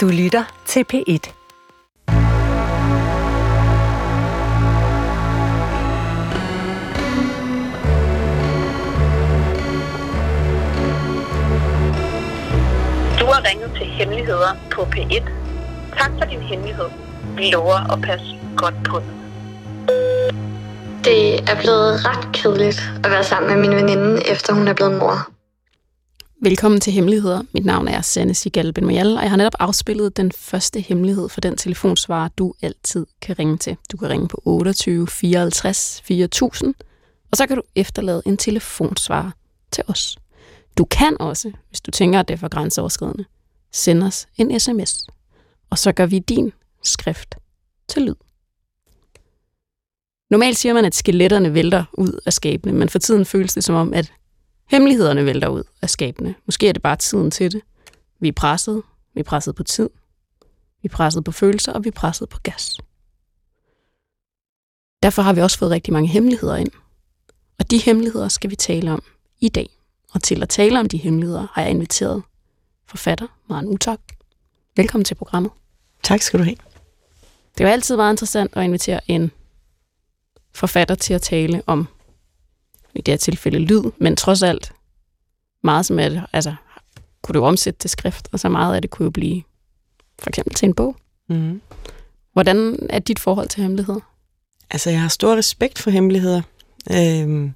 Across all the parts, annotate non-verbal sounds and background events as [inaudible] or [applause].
Du lytter til P1. Du har ringet til Hemmeligheder på P1. Tak for din hemmelighed. Vi lover at passe godt på den. Det er blevet ret kedeligt at være sammen med min veninde, efter hun er blevet mor. Velkommen til Hemmeligheder. Mit navn er Sanne Sigal Benmoyal, og jeg har netop afspillet den første hemmelighed for den telefonsvarer, du altid kan ringe til. Du kan ringe på 28 54 4000, og så kan du efterlade en telefonsvarer til os. Du kan også, hvis du tænker, at det er for grænseoverskridende, sende os en sms, og så gør vi din skrift til lyd. Normalt siger man, at skeletterne vælter ud af skabene, men for tiden føles det som om, at hemmelighederne vælter ud af skabene. Måske er det bare tiden til det. Vi er presset, vi er presset på tid, vi er presset på følelser, og vi er presset på gas. Derfor har vi også fået rigtig mange hemmeligheder ind. Og de hemmeligheder skal vi tale om i dag. Og til at tale om de hemmeligheder har jeg inviteret forfatter Maren Utak. Velkommen til programmet. Tak skal du have. Det var altid meget interessant at invitere en forfatter til at tale om, i det her tilfælde lyd, men trods alt meget som at, altså, kunne du omsætte til skrift, og så meget af det kunne jo blive for eksempel til en bog. Mm. Hvordan er dit forhold til hemmeligheder? Altså, jeg har stor respekt for hemmeligheder. Øhm,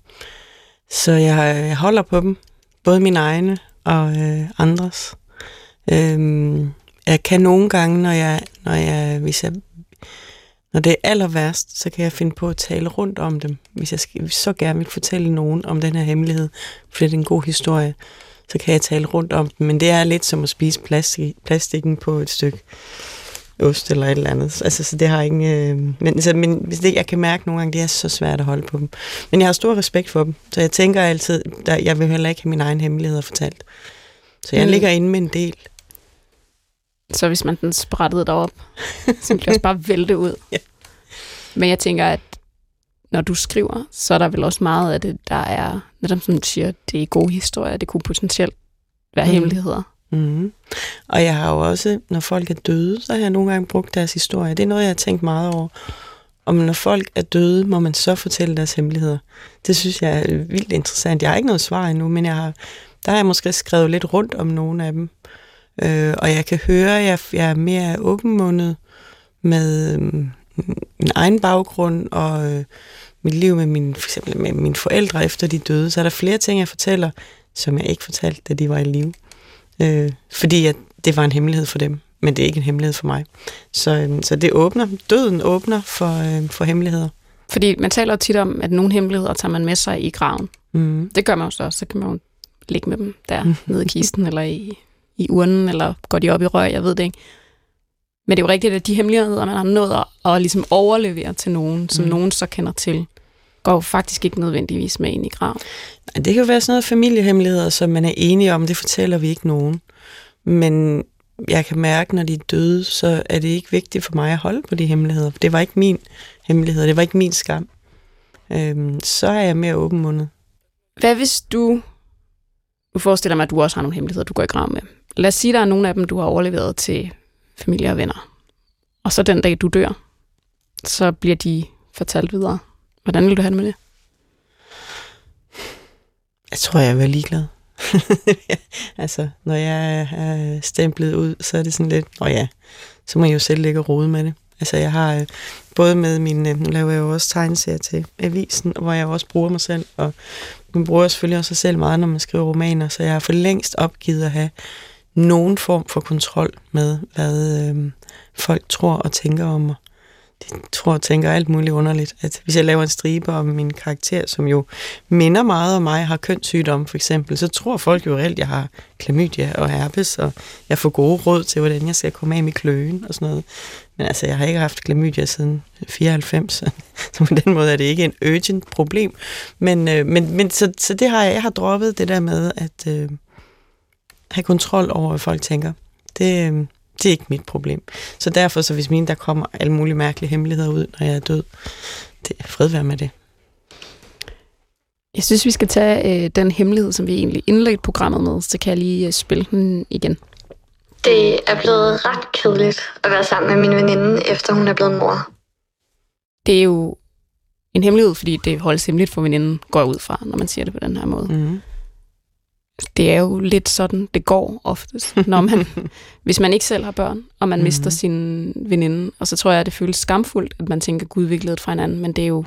så jeg, jeg holder på dem. Både mine egne og øh, andres. Øhm, jeg kan nogle gange, når jeg, når jeg, hvis jeg når det er aller værst, så kan jeg finde på at tale rundt om dem. Hvis jeg skal, så gerne vil fortælle nogen om den her hemmelighed, for det er en god historie, så kan jeg tale rundt om dem. Men det er lidt som at spise plastik, plastikken på et stykke ost eller et eller andet. Altså, så det har ingen... Øh, men, så, men hvis det, jeg kan mærke nogle gange, det er så svært at holde på dem. Men jeg har stor respekt for dem, så jeg tænker altid, der, jeg vil heller ikke have mine egne hemmeligheder fortalt. Så jeg mm. ligger inde med en del. Så hvis man den sprættede derop, så ville det også bare vælte ud. [laughs] Ja. Men jeg tænker, at når du skriver, så er der vel også meget af det, der er, netop som du siger, det er gode historier, det kunne potentielt være mm. hemmeligheder. Mm. Og jeg har jo også, når folk er døde, så har jeg nogle gange brugt deres historie. Det er noget, jeg har tænkt meget over. Om når folk er døde, må man så fortælle deres hemmeligheder. Det synes jeg er vildt interessant. Jeg har ikke noget svar endnu, men jeg har, der har jeg måske skrevet lidt rundt om nogle af dem. Øh, og jeg kan høre, at jeg, jeg er mere åbenmundet med øh, min egen baggrund og øh, mit liv med min, for eksempel med mine forældre efter de døde. Så er der flere ting, jeg fortæller, som jeg ikke fortalte, da de var i live. Øh, fordi at det var en hemmelighed for dem, men det er ikke en hemmelighed for mig. Så, øh, så det åbner, døden åbner for, øh, for hemmeligheder. Fordi man taler tit om, at nogle hemmeligheder tager man med sig i graven. Mm. Det gør man jo så også. Så kan man jo ligge med dem der [laughs] nede i kisten, eller i, i urnen, eller går de op i rør, jeg ved det ikke. Men det er jo rigtigt, at de hemmeligheder, man har nået at, at ligesom overlevere til nogen, som mm. nogen så kender til, går jo faktisk ikke nødvendigvis med ind i graven. Nej, det kan jo være sådan noget familiehemmeligheder, som man er enige om, det fortæller vi ikke nogen. Men jeg kan mærke, når de er døde, så er det ikke vigtigt for mig at holde på de hemmeligheder. Det var ikke min hemmelighed, det var ikke min skam. Øhm, så er jeg mere åbenmundet. Hvad hvis du... Du forestiller mig, at du også har nogle hemmeligheder, du går i graven med. Lad os sige, at der er nogle af dem, du har overleveret til familie og venner. Og så den dag, du dør, så bliver de fortalt videre. Hvordan vil du have det med det? Jeg tror, jeg er ligeglad. [laughs] altså, når jeg er stemplet ud, så er det sådan lidt, åh ja, så må jeg jo selv ligge og rode med det. Altså, jeg har øh, både med min, øh, nu laver jeg jo også tegneserier til avisen, hvor jeg også bruger mig selv, og man bruger selvfølgelig også sig selv meget, når man skriver romaner, så jeg har for længst opgivet at have nogen form for kontrol med, hvad øh, folk tror og tænker om mig. De tror og tænker alt muligt underligt. At hvis jeg laver en stribe om min karakter, som jo minder meget om mig, har kønssygdom for eksempel, så tror folk jo reelt, at jeg har klamydia og herpes, og jeg får gode råd til, hvordan jeg skal komme af med kløen og sådan noget. Men altså, jeg har ikke haft klamydia siden 94, [laughs] så på den måde er det ikke en urgent problem. Men, øh, men, men så, så det har jeg, jeg har droppet det der med, at... Øh, have kontrol over, hvad folk tænker. Det, øhm, det er ikke mit problem. Så derfor, så hvis mine, der kommer alle mulige mærkelige hemmeligheder ud, når jeg er død, det er fred være med det. Jeg synes, vi skal tage øh, den hemmelighed, som vi egentlig indledte programmet med, så kan jeg lige øh, spille den igen. Det er blevet ret kedeligt at være sammen med min veninde, efter hun er blevet mor. Det er jo en hemmelighed, fordi det holdes hemmeligt for veninden, går jeg ud fra, når man siger det på den her måde. Mm. Det er jo lidt sådan, det går oftest, når man, [laughs] hvis man ikke selv har børn, og man mm. mister sin veninde. Og så tror jeg, at det føles skamfuldt, at man tænker, gud, vi er fra hinanden, men det er jo,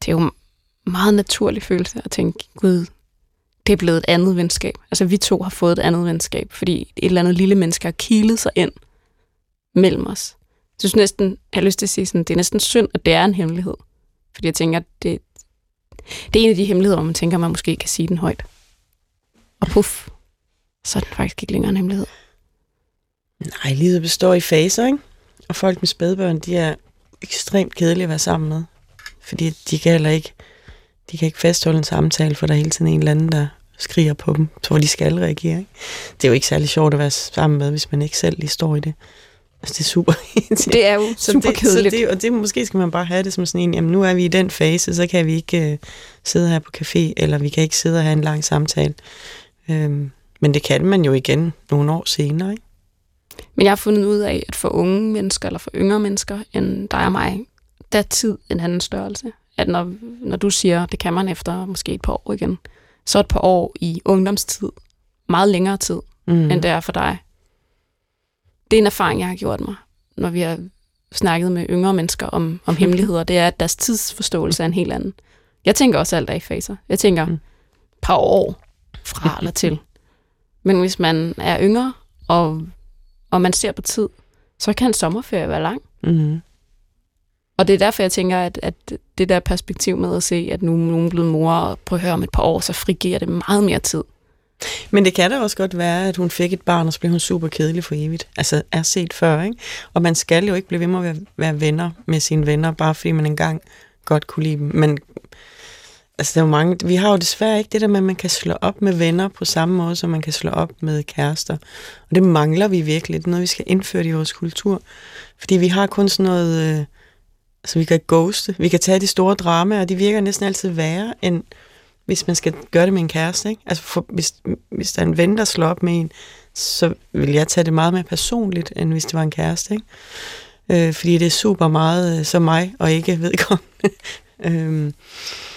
det er jo meget naturlig følelse at tænke, gud, det er blevet et andet venskab. Altså vi to har fået et andet venskab, fordi et eller andet lille menneske har kilet sig ind mellem os. Jeg synes næsten, jeg har lyst til at sige sådan, det er næsten synd, at det er en hemmelighed. Fordi jeg tænker, det, det er en af de hemmeligheder, hvor man tænker, at man måske kan sige den højt. Og puff, så er den faktisk ikke længere en hemmelighed. Nej, livet består i faser, ikke? Og folk med spædbørn, de er ekstremt kedelige at være sammen med. Fordi de kan heller ikke, de kan ikke fastholde en samtale, for der er hele tiden en eller anden, der skriger på dem, så hvor de skal reagere. Ikke? Det er jo ikke særlig sjovt at være sammen med, hvis man ikke selv lige står i det. Altså, det er super. [laughs] det er jo så super det, kedeligt. Så det, og det måske skal man bare have det som sådan en, jamen nu er vi i den fase, så kan vi ikke uh, sidde her på café, eller vi kan ikke sidde og have en lang samtale. Um, men det kan man jo igen nogle år senere, ikke? Men jeg har fundet ud af, at for unge mennesker, eller for yngre mennesker end dig og mig, der er tid en anden størrelse. At når, når du siger, det kan man efter måske et par år igen, så et par år i ungdomstid meget længere tid, mm. end det er for dig. Det er en erfaring, jeg har gjort mig, når vi har snakket med yngre mennesker om, om [laughs] hemmeligheder. Det er, at deres tidsforståelse er en helt anden. Jeg tænker også alt er i faser. Jeg tænker mm. par år fra eller til. Men hvis man er yngre, og, og man ser på tid, så kan en sommerferie være lang. Mm. Og det er derfor, jeg tænker, at, at det der perspektiv med at se, at nu er nogen blevet mor, og prøve at høre om et par år, så frigiver det meget mere tid. Men det kan da også godt være, at hun fik et barn, og så blev hun super kedelig for evigt. Altså, er set før, ikke? Og man skal jo ikke blive ved med at være, være venner med sine venner, bare fordi man engang godt kunne lide dem. Men altså, der er jo mange, vi har jo desværre ikke det der med, at man kan slå op med venner på samme måde, som man kan slå op med kærester. Og det mangler vi virkelig. Det er noget, vi skal indføre i vores kultur. Fordi vi har kun sådan noget... Øh, altså, vi kan ghoste. Vi kan tage de store dramaer, og de virker næsten altid værre, end hvis man skal gøre det med en kæreste. Ikke? Altså, for, hvis, hvis der er en ven, der slår op med en, så vil jeg tage det meget mere personligt, end hvis det var en kæreste. Ikke? Øh, fordi det er super meget øh, så mig, og ikke vedkommende øhm,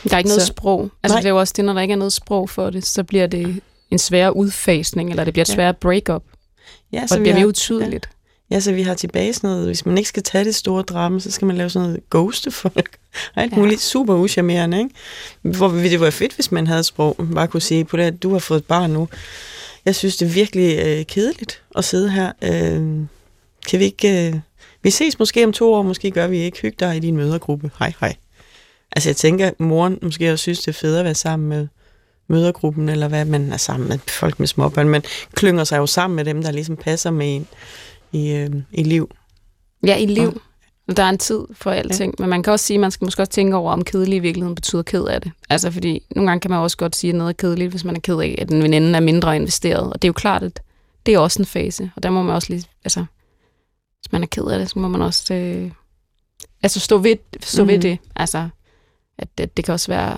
der er ikke så, noget sprog. Altså, det er jo også det, når der ikke er noget sprog for det, så bliver det en svær udfasning, eller det bliver et ja. sværere break-up. Ja, så og det bliver mere utydeligt. Ja. Ja, så vi har tilbage sådan noget, hvis man ikke skal tage det store drama, så skal man lave sådan noget ghoste folk. Og [laughs] alt ja. muligt super uschammerende, ikke? Hvor det var fedt, hvis man havde sprog. Man bare kunne sige, på det, at du har fået et barn nu. Jeg synes, det er virkelig øh, kedeligt at sidde her. Øh, kan vi ikke... Øh, vi ses måske om to år, måske gør vi ikke. Hyg dig i din mødergruppe. Hej, hej. Altså, jeg tænker, at moren måske også synes, det er fedt at være sammen med mødergruppen, eller hvad man er sammen med folk med småbørn. Man klynger sig jo sammen med dem, der ligesom passer med en i, øh, i liv. Ja, i liv. Og der er en tid for alting, ja. men man kan også sige, at man skal måske også tænke over, om kedelig i virkeligheden betyder ked af det. Altså fordi nogle gange kan man også godt sige, at noget er kedeligt, hvis man er ked af, at en veninde er mindre investeret. Og det er jo klart, at det er også en fase, og der må man også lige, altså, hvis man er ked af det, så må man også øh, altså stå ved, stå mm. ved mhm. det. Altså, at det, det kan også være,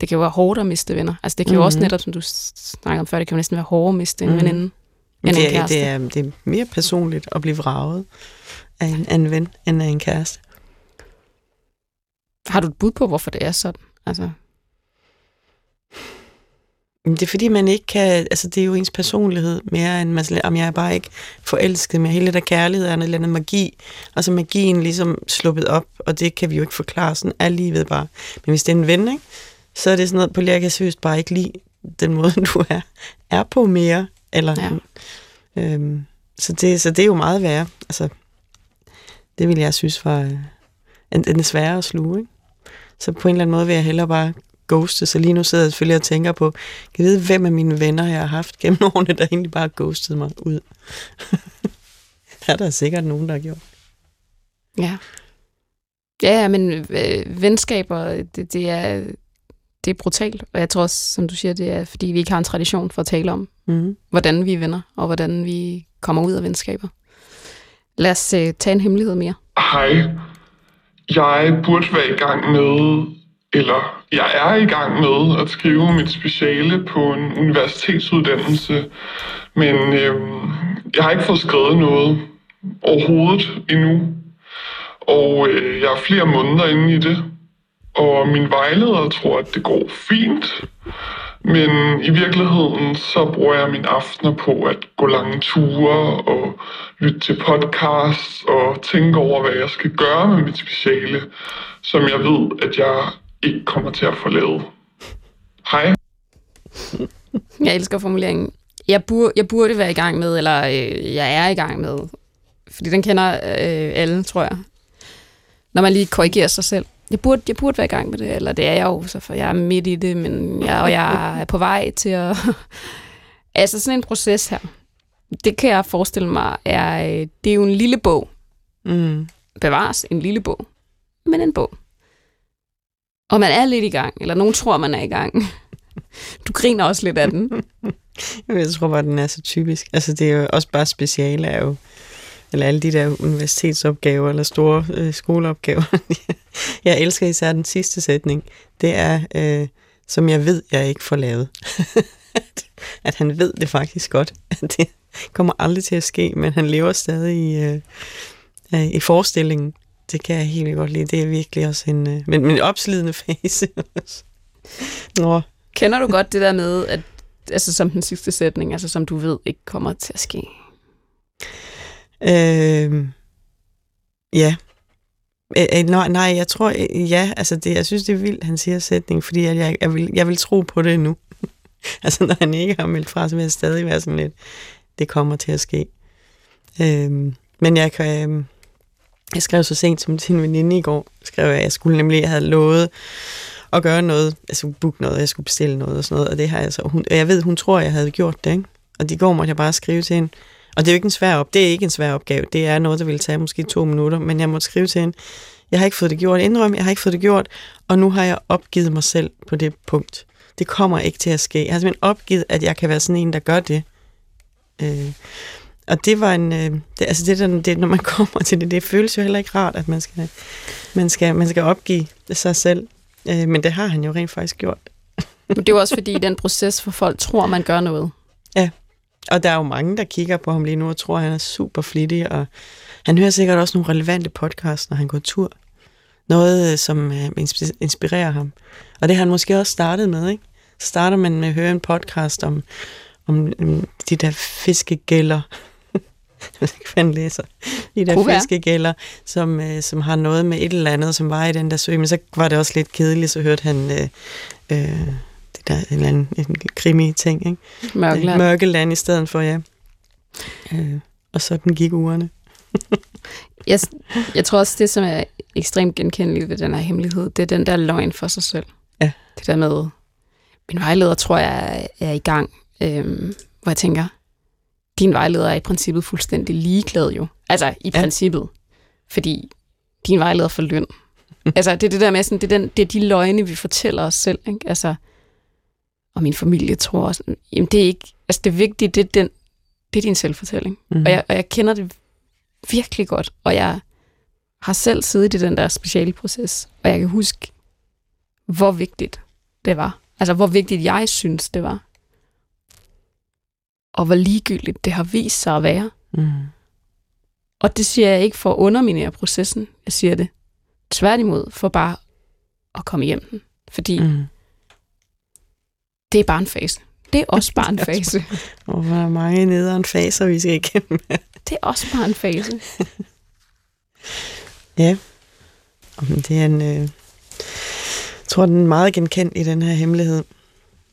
det kan jo være hårdt at miste venner. Altså det kan mm. jo også mhm. netop, som du snakkede om før, det kan jo næsten være hårdere at miste en mm. veninde end det, en kæreste. Det er, det er mere personligt at blive vraget af en, af en ven, end af en kæreste. Har du et bud på, hvorfor det er sådan? Altså... Det er fordi, man ikke kan, altså det er jo ens personlighed mere end, man, om jeg er bare ikke forelsket med hele der kærlighed, er en eller anden magi, og så magien ligesom sluppet op, og det kan vi jo ikke forklare sådan er livet bare. Men hvis det er en ven, ikke, så er det sådan noget, på jeg kan seriøst bare ikke lide den måde, [laughs] du er, er på mere, eller, ja. øhm, så, det, så det er jo meget værre. Altså, det vil jeg synes var øh, en, en sværere at sluge. Ikke? Så på en eller anden måde vil jeg hellere bare ghoste. Så lige nu sidder jeg selvfølgelig og tænker på, kan jeg vide, hvem af mine venner jeg har haft gennem [laughs] årene, der egentlig bare ghostet mig ud. [laughs] er der sikkert nogen, der har gjort. Ja. Ja, men øh, venskaber, det, det er det er brutalt, og jeg tror også, som du siger, det er, fordi vi ikke har en tradition for at tale om, mm. hvordan vi er venner, og hvordan vi kommer ud af venskaber. Lad os uh, tage en hemmelighed mere. Hej. Jeg burde være i gang med, eller jeg er i gang med at skrive mit speciale på en universitetsuddannelse, men øh, jeg har ikke fået skrevet noget overhovedet endnu. Og øh, jeg er flere måneder inde i det. Og min vejleder tror, at det går fint. Men i virkeligheden, så bruger jeg mine aftener på at gå lange ture og lytte til podcasts og tænke over, hvad jeg skal gøre med mit speciale, som jeg ved, at jeg ikke kommer til at lavet. Hej. Jeg elsker formuleringen. Jeg burde, jeg burde være i gang med, eller øh, jeg er i gang med. Fordi den kender øh, alle, tror jeg. Når man lige korrigerer sig selv. Jeg burde, jeg burde være i gang med det, eller det er jeg jo, så for jeg er midt i det, men jeg, og jeg er på vej til at... [laughs] altså sådan en proces her, det kan jeg forestille mig, er, øh, det er jo en lille bog. Mm. Bevares, en lille bog, men en bog. Og man er lidt i gang, eller nogen tror, man er i gang. [laughs] Du griner også lidt af den. [laughs] Jeg tror bare, den er så typisk. Altså, det er jo også bare speciale er jo, eller alle de der universitetsopgaver, eller store øh, skoleopgaver. [laughs] jeg elsker især den sidste sætning. Det er, øh, som jeg ved, jeg ikke får lavet. at, at han ved det faktisk godt. At det kommer aldrig til at ske, men han lever stadig i, øh, øh, i forestillingen. Det kan jeg helt godt lide. Det er virkelig også en, øh, men, men opslidende [laughs] fase. Nå, Kender du godt det der med, at altså som den sidste sætning, altså som du ved ikke kommer til at ske? Øh, ja. Øh, nej, nej, jeg tror, ja, altså det, jeg synes, det er vildt, han siger sætning, fordi jeg, jeg, jeg, vil, jeg vil tro på det nu. [laughs] altså når han ikke har meldt fra, så vil jeg stadig være sådan lidt, det kommer til at ske. Øh, men jeg kan, øh, jeg skrev så sent som til en veninde i går, skrev jeg, at jeg skulle nemlig, have lovet at gøre noget, jeg skulle booke noget, jeg skulle bestille noget og sådan noget, og det har jeg så, hun, jeg ved, hun tror, jeg havde gjort det, ikke? Og de går måtte jeg bare skrive til hende, og det er jo ikke en svær op, det er ikke en svær opgave, det er noget, der ville tage måske to minutter, men jeg måtte skrive til hende, jeg har ikke fået det gjort, indrøm, jeg har ikke fået det gjort, og nu har jeg opgivet mig selv på det punkt. Det kommer ikke til at ske. Jeg har simpelthen opgivet, at jeg kan være sådan en, der gør det. Øh, og det var en, øh, det, altså det, der, det, når man [laughs] kommer til det, det føles jo heller ikke rart, at man skal, man skal, man skal opgive sig selv. Øh, men det har han jo rent faktisk gjort. Men det er jo også fordi, i den proces, hvor folk tror, man gør noget. Ja, og der er jo mange, der kigger på ham lige nu og tror, at han er super flittig, og han hører sikkert også nogle relevante podcasts, når han går tur. Noget, øh, som øh, inspirerer ham. Og det har han måske også startet med, ikke? Så starter man med at høre en podcast om, om de der fiskegælder. [laughs] han læser. De der Kunne fiskegælder, som, øh, som har noget med et eller andet, som var i den der sø. Men så var det også lidt kedeligt, så hørte han øh, øh, det der en eller anden en krimi-ting, ikke? Mørkeland. Mørkeland i stedet for, ja. Øh, og sådan gik ugerne. [laughs] Jeg, jeg tror også, det, som er ekstremt genkendeligt ved den her hemmelighed, det er den der løgn for sig selv. Ja. Det der med, min vejleder tror jeg er, er i gang, øhm, hvor jeg tænker, din vejleder er i princippet fuldstændig ligeglad jo. Altså i Ja. princippet. Fordi din vejleder får løn. [laughs] altså det er det der med, sådan, det, er den, det er de løgne, vi fortæller os selv. Ikke? Altså, og min familie tror også, jamen det er ikke, altså det vigtige, det er, den, det er din selvfortælling. Mm. Og jeg, og jeg kender det virkelig godt, og jeg har selv siddet i den der speciale proces, og jeg kan huske, hvor vigtigt det var. Altså, hvor vigtigt jeg synes, det var. Og hvor ligegyldigt det har vist sig at være. Mm. Og det siger jeg ikke for at underminere processen. Jeg siger det tværtimod for bare at komme hjem. Fordi mm. Det er bare en fase. Det er også bare en [laughs] fase. [laughs] Og hvor er mange nederen faser, vi skal igennem. [laughs] Det er også bare en fase. ja. Det er en... Øh, jeg tror, den er meget genkendt i den her hemmelighed,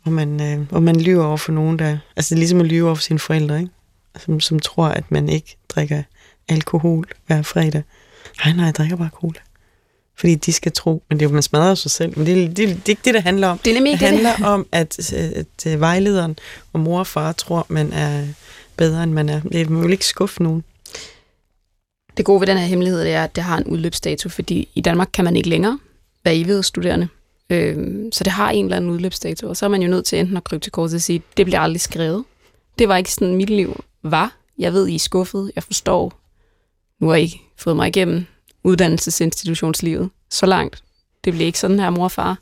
hvor man, øh, hvor man lyver over for nogen, der... Altså, det er ligesom at lyve over for sine forældre, ikke? Som, som tror, at man ikke drikker alkohol hver fredag. Nej, nej, jeg drikker bare cola. Fordi de skal tro, men det er jo, man smadrer jo sig selv. Men det, det, det, det er ikke det, det handler om. Det er nemlig Det handler om, at, at, at vejlederen og mor og far tror, man er bedre, end man er. Det vil ikke skuffe nogen. Det gode ved den her hemmelighed det er, at det har en udløbsdato, fordi i Danmark kan man ikke længere være evighedsstuderende. Øhm, så det har en eller anden udløbsdato, og så er man jo nødt til enten at krybe til korset og sige, det bliver aldrig skrevet. Det var ikke sådan, mit liv var. Jeg ved, I er skuffet. Jeg forstår. Nu har I fået mig igennem uddannelsesinstitutionslivet så langt. Det bliver ikke sådan her, mor og far.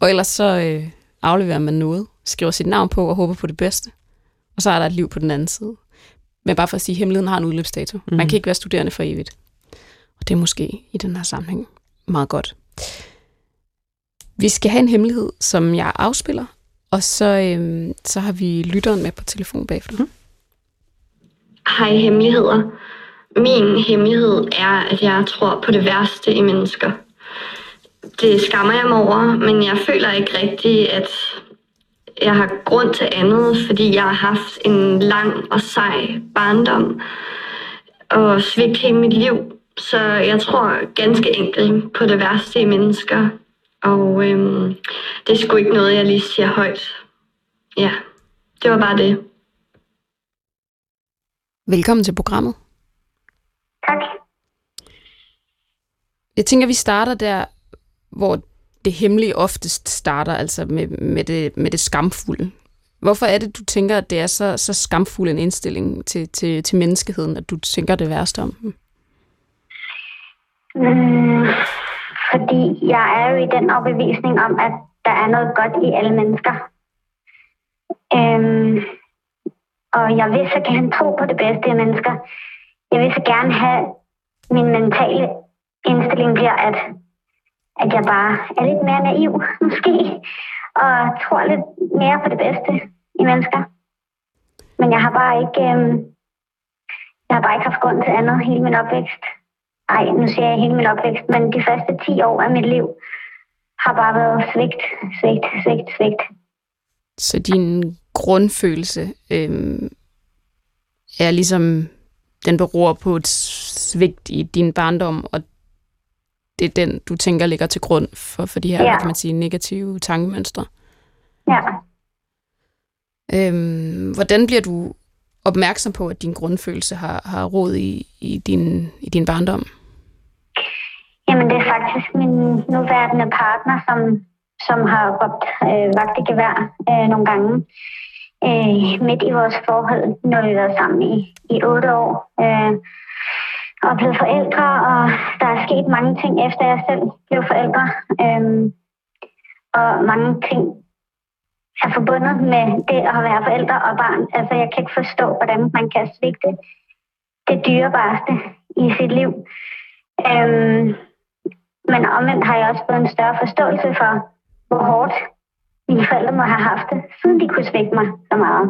Og ellers så øh, afleverer man noget, skriver sit navn på og håber på det bedste. Og så er der et liv på den anden side. Men bare for at sige, at hemmeligheden har en udløbsdato. Mm. Man kan ikke være studerende for evigt. Og det er måske i den her sammenhæng meget godt. Vi skal have en hemmelighed, som jeg afspiller, og så, øhm, så har vi lytteren med på telefon bagefter. Mm. Hej hemmeligheder. Min hemmelighed er, at jeg tror på det værste i mennesker. Det skammer jeg mig over, men jeg føler ikke rigtigt, at jeg har grund til andet, fordi jeg har haft en lang og sej barndom og svigt hele mit liv. Så jeg tror ganske enkelt på det værste i mennesker. Og øhm, det er sgu ikke noget, jeg lige siger højt. Ja, det var bare det. Velkommen til programmet. Tak. Jeg tænker, vi starter der, hvor det hemmelige oftest starter, altså med, med, det, med det skamfulde. Hvorfor er det, du tænker, at det er så, så skamfuld en indstilling til, til, til menneskeheden, at du tænker det værste om dem? Mm, fordi jeg er jo i den overbevisning om, at der er noget godt i alle mennesker. Øhm, og jeg vil så gerne tro på det bedste i mennesker. Jeg vil så gerne have, min mentale indstilling bliver, at, at jeg bare er lidt mere naiv, måske, og tror lidt mere på det bedste i mennesker. Men jeg har bare ikke, øhm, jeg har bare ikke haft grund til andet hele min opvækst. Nej, nu siger jeg hele min opvækst, men de første 10 år af mit liv har bare været svigt, svigt, svigt, svigt. Så din grundfølelse øhm, er ligesom, den beror på et svigt i din barndom, og det er den, du tænker ligger til grund for, for de her, ja. kan man sige, negative tankemønstre. Ja. Øhm, hvordan bliver du opmærksom på, at din grundfølelse har, har råd i, i, din, i din barndom? Jamen, det er faktisk min nuværende partner, som, som har råbt øh, vagt i gevær øh, nogle gange. Øh, midt i vores forhold, når vi har været sammen i, i otte år. Øh, og blevet forældre, og der er sket mange ting, efter jeg selv blev forældre. Øh, og mange ting er forbundet med det at være forældre og barn. Altså, jeg kan ikke forstå, hvordan man kan svigte det dyrebareste i sit liv. Øhm, men omvendt har jeg også fået en større forståelse for, hvor hårdt mine forældre må have haft det, siden de kunne svigte mig så meget.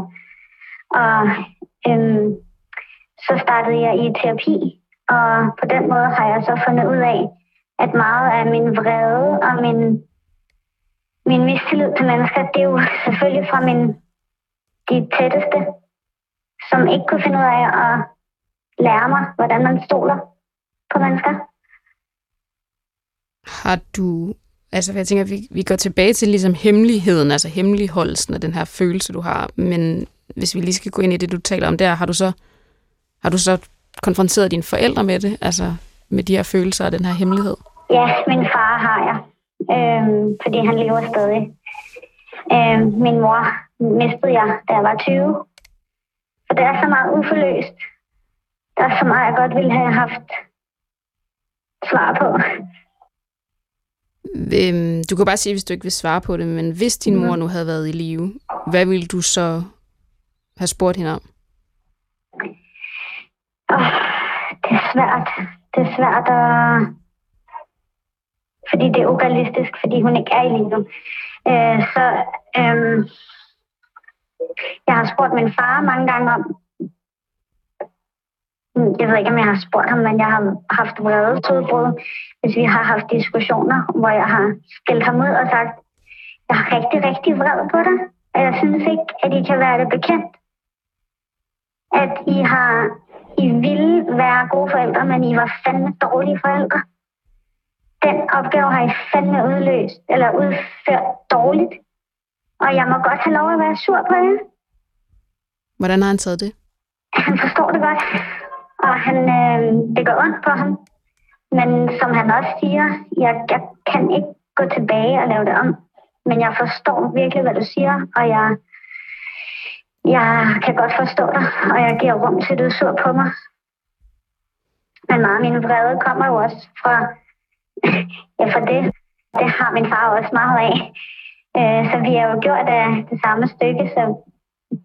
Og øhm, så startede jeg i terapi, og på den måde har jeg så fundet ud af, at meget af min vrede og min, min mistillid til mennesker, det er jo selvfølgelig fra min, de tætteste, som ikke kunne finde ud af at lære mig, hvordan man stoler på mennesker. Har du, altså jeg tænker, vi, vi går tilbage til ligesom hemmeligheden, altså hemmeligholdelsen af den her følelse, du har, men hvis vi lige skal gå ind i det, du taler om der, har du så, har du så konfronteret dine forældre med det, altså med de her følelser og den her hemmelighed? Ja, min far har jeg, øhm, fordi han lever stadig. Øhm, min mor mistede jeg, da jeg var 20. For det er så meget uforløst. Der er så meget, jeg godt ville have haft svar på. Øhm, du kan bare sige, hvis du ikke vil svare på det, men hvis din mor nu havde været i live, hvad ville du så have spurgt hende om? Oh, det er svært. Det er svært at... Fordi det er urealistisk, fordi hun ikke er i livet. Øh, så øh, jeg har spurgt min far mange gange om, jeg ved ikke, om jeg har spurgt ham, men jeg har haft vredesudbrud, hvis vi har haft diskussioner, hvor jeg har skældt ham ud og sagt, jeg er rigtig, rigtig vred på dig, og jeg synes ikke, at I kan være det bekendt. At I har, I ville være gode forældre, men I var fandme dårlige forældre. Den opgave har I fandme udløst, eller udført dårligt. Og jeg må godt have lov at være sur på jer. Hvordan har han taget det? [laughs] Han forstår det godt og han, øh, det går ondt på ham. Men som han også siger, jeg, jeg kan ikke gå tilbage og lave det om. Men jeg forstår virkelig, hvad du siger, og jeg, jeg kan godt forstå dig, og jeg giver rum til, at du er sur på mig. Men meget af min vrede kommer jo også fra, [laughs] ja, fra det. Det har min far også meget af. Øh, så vi har jo gjort af det samme stykke, så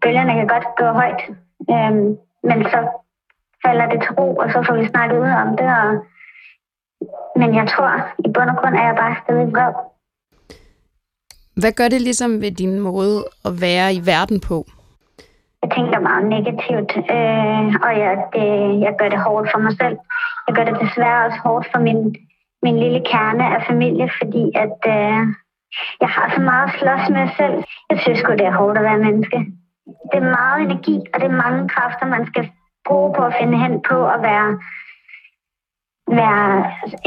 bølgerne kan godt gå højt. Øh, men så falder det til ro, og så får vi snakket ud om det. Og... Men jeg tror, i bund og grund er jeg bare stadig vred. Hvad gør det ligesom ved din måde at være i verden på? Jeg tænker meget negativt, øh, og jeg, det, jeg gør det hårdt for mig selv. Jeg gør det desværre også hårdt for min, min lille kerne af familie, fordi at øh, jeg har så meget at slås med selv. Jeg synes godt det er hårdt at være menneske. Det er meget energi, og det er mange kræfter, man skal bruge på at finde hen på at være, være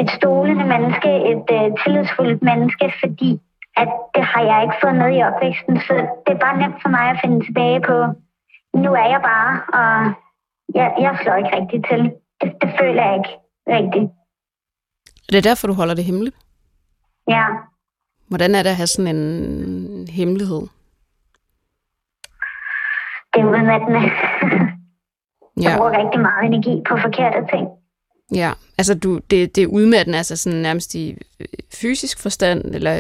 et stolende menneske, et uh, tillidsfuldt menneske, fordi at det har jeg ikke fået med i opvæksten, så det er bare nemt for mig at finde tilbage på. Nu er jeg bare, og jeg, jeg slår ikke rigtigt til. Det, det føler jeg ikke rigtigt. Er det derfor, du holder det hemmeligt? Ja. Hvordan er det at have sådan en hemmelighed? Det er udmattende. [laughs] Ja. Jeg bruger rigtig meget energi på forkerte ting. Ja, altså du, det, det er udmattende, altså sådan nærmest i øh, fysisk forstand, eller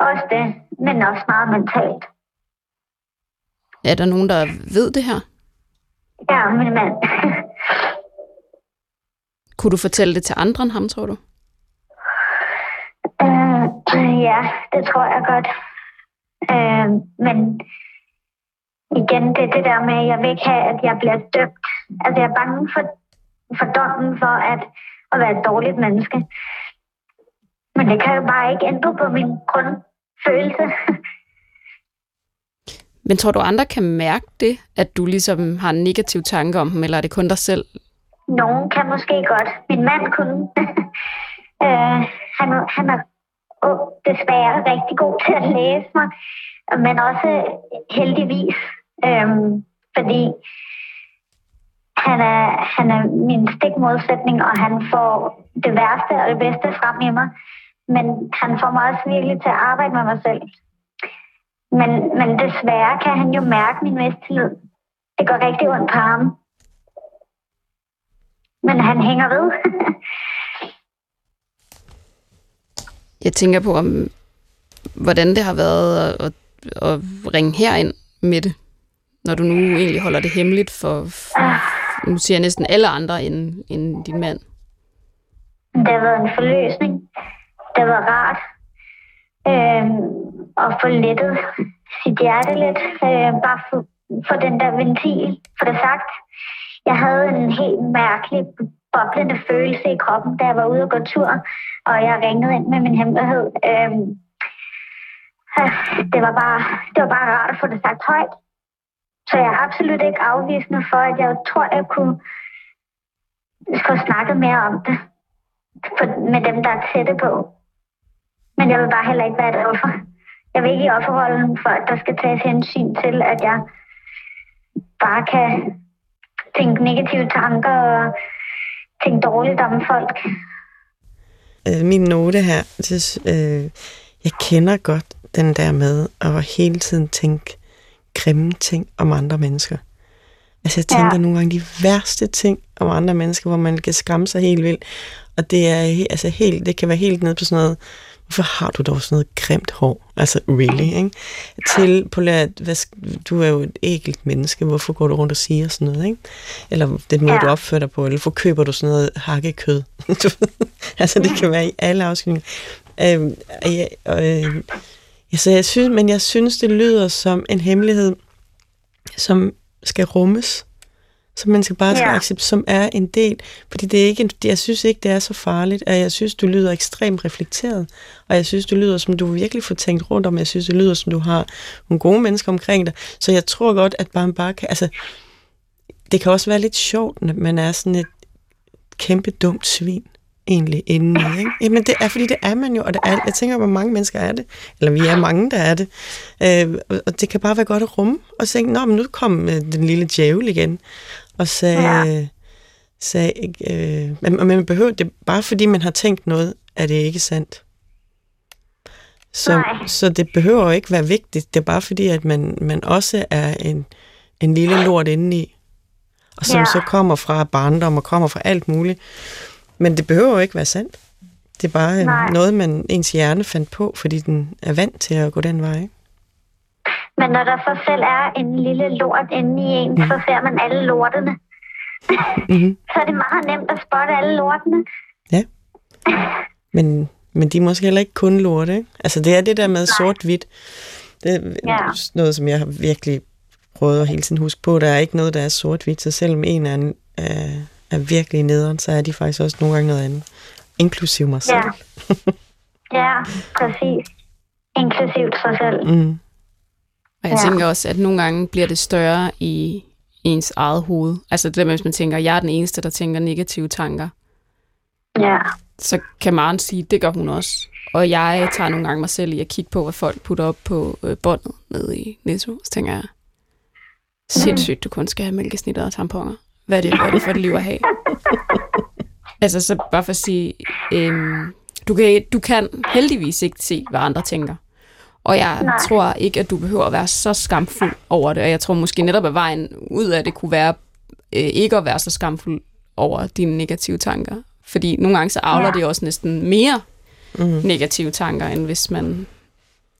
Også det, men også meget mentalt. er der nogen, der ved det her? Ja, min mand. [laughs] Kunne du fortælle det til andre end ham, tror du? Øh, ja, det tror jeg godt. Øh, men igen, det er det der med, at jeg vil ikke have, at jeg bliver dømt. Altså, jeg er bange for, for dommen for at, at være et dårligt menneske. Men det kan jo bare ikke ændre på min grundfølelse. [laughs] Men tror du, andre kan mærke det, at du ligesom har en negativ tanke om dem, eller er det kun dig selv? Nogen kan måske godt. Min mand kunne. [laughs] øh, han, han er oh, desværre rigtig god til at læse mig, men også heldigvis, Øhm, fordi han er, han er min stikmodsætning, og han får det værste og det bedste frem i mig. Men han får mig også virkelig til at arbejde med mig selv. Men, men desværre kan han jo mærke min mistillid. Det går rigtig ondt på ham. Men han hænger ved. [laughs] Jeg tænker på, om, hvordan det har været at, at ringe herind med det, når du nu egentlig holder det hemmeligt for, for nu siger jeg næsten alle andre end, end din mand. Det har været en forløsning. Det været rart øh, at få lettet sit hjerte lidt. Øh, bare få, få den der ventil, for det sagt. Jeg havde en helt mærkelig boblende følelse i kroppen, da jeg var ude og gå tur, og jeg ringede ind med min hemmelighed. Øh, det, var bare, det var bare rart at få det sagt højt. Så jeg er absolut ikke afvisende for, at jeg tror, jeg kunne få snakket mere om det for, med dem, der er tætte på. Men jeg vil bare heller ikke være et offer. Jeg vil ikke i offerrollen for, at der skal tages hensyn til, at jeg bare kan tænke negative tanker og tænke dårligt om folk. Øh, min note her, det, øh, jeg kender godt den der med at hele tiden tænke grimme ting om andre mennesker. Altså jeg tænker ja. nogle gange de værste ting om andre mennesker, hvor man kan skræmme sig helt vildt. Og det er altså helt, det kan være helt ned på sådan noget, hvorfor har du dog sådan noget grimt hår? Altså really, ikke? Til på at, hvad, du er jo et ægelt menneske, hvorfor går du rundt og siger sådan noget, ikke? Eller den måde, ja. du opfører dig på, eller hvorfor køber du sådan noget hakkekød? [laughs] altså det kan være i alle afskilninger. Øhm, ja, øh, Ja, så jeg synes, men jeg synes, det lyder som en hemmelighed, som skal rummes, som man skal bare ja. acceptere, som er en del. Fordi det er ikke en, jeg synes ikke, det er så farligt, og jeg synes, du lyder ekstremt reflekteret, og jeg synes, du lyder som, du virkelig får tænkt rundt om, jeg synes, det lyder som, du har nogle gode mennesker omkring dig. Så jeg tror godt, at bare, bare kan, altså, det kan også være lidt sjovt, når man er sådan et kæmpe dumt svin egentlig indeni. Ikke? [laughs] Jamen det er, fordi det er man jo, og det er, jeg tænker, hvor mange mennesker er det, eller vi er mange, der er det. Øh, og det kan bare være godt at rumme, og tænke, nå, men nu kom øh, den lille djævel igen, og sagde, ja. sagde øh, men man behøver det, bare fordi man har tænkt noget, er det ikke sandt. Så, så det behøver jo ikke være vigtigt, det er bare fordi, at man, man også er en, en lille lort indeni, og som ja. så kommer fra barndom og kommer fra alt muligt. Men det behøver jo ikke være sandt. Det er bare Nej. noget, man ens hjerne fandt på, fordi den er vant til at gå den vej. Men når der så selv er en lille lort inde i en, så ser man alle lortene. [laughs] Mm-hmm. Så er det meget nemt at spotte alle lortene. Ja. Men, men de er måske heller ikke kun lorte, ikke? Altså, det er det der med sort-hvidt. Det er Ja. noget, som jeg har virkelig prøvet at hele tiden huske på. Der er ikke noget, der er sort-hvidt, så selvom en er, en, er, er virkelig nederen, så er de faktisk også nogle gange noget andet. Inklusiv mig selv. Ja. Ja, præcis. Inklusivt sig selv. Mm. Og jeg Ja. tænker også, at nogle gange bliver det større i ens eget hoved. Altså det der med, hvis man tænker, jeg er den eneste, der tænker negative tanker, Ja. så kan Maren sige, det gør hun også. Og jeg tager nogle gange mig selv i at kigge på, hvad folk putter op på øh, båndet nede i Netto. Så tænker jeg, sindssygt, du kun skal have mælkesnitter og tamponer. Hvad er det, hvad er det for et liv at have? altså, så bare for at sige, øhm, du, kan, du kan heldigvis ikke se, hvad andre tænker. Og jeg Nej. tror ikke, at du behøver at være så skamfuld over det. Og jeg tror måske netop, at vejen ud af det kunne være øh, ikke at være så skamfuld over dine negative tanker. Fordi nogle gange så avler Ja. det også næsten mere Mm. negative tanker, end hvis man,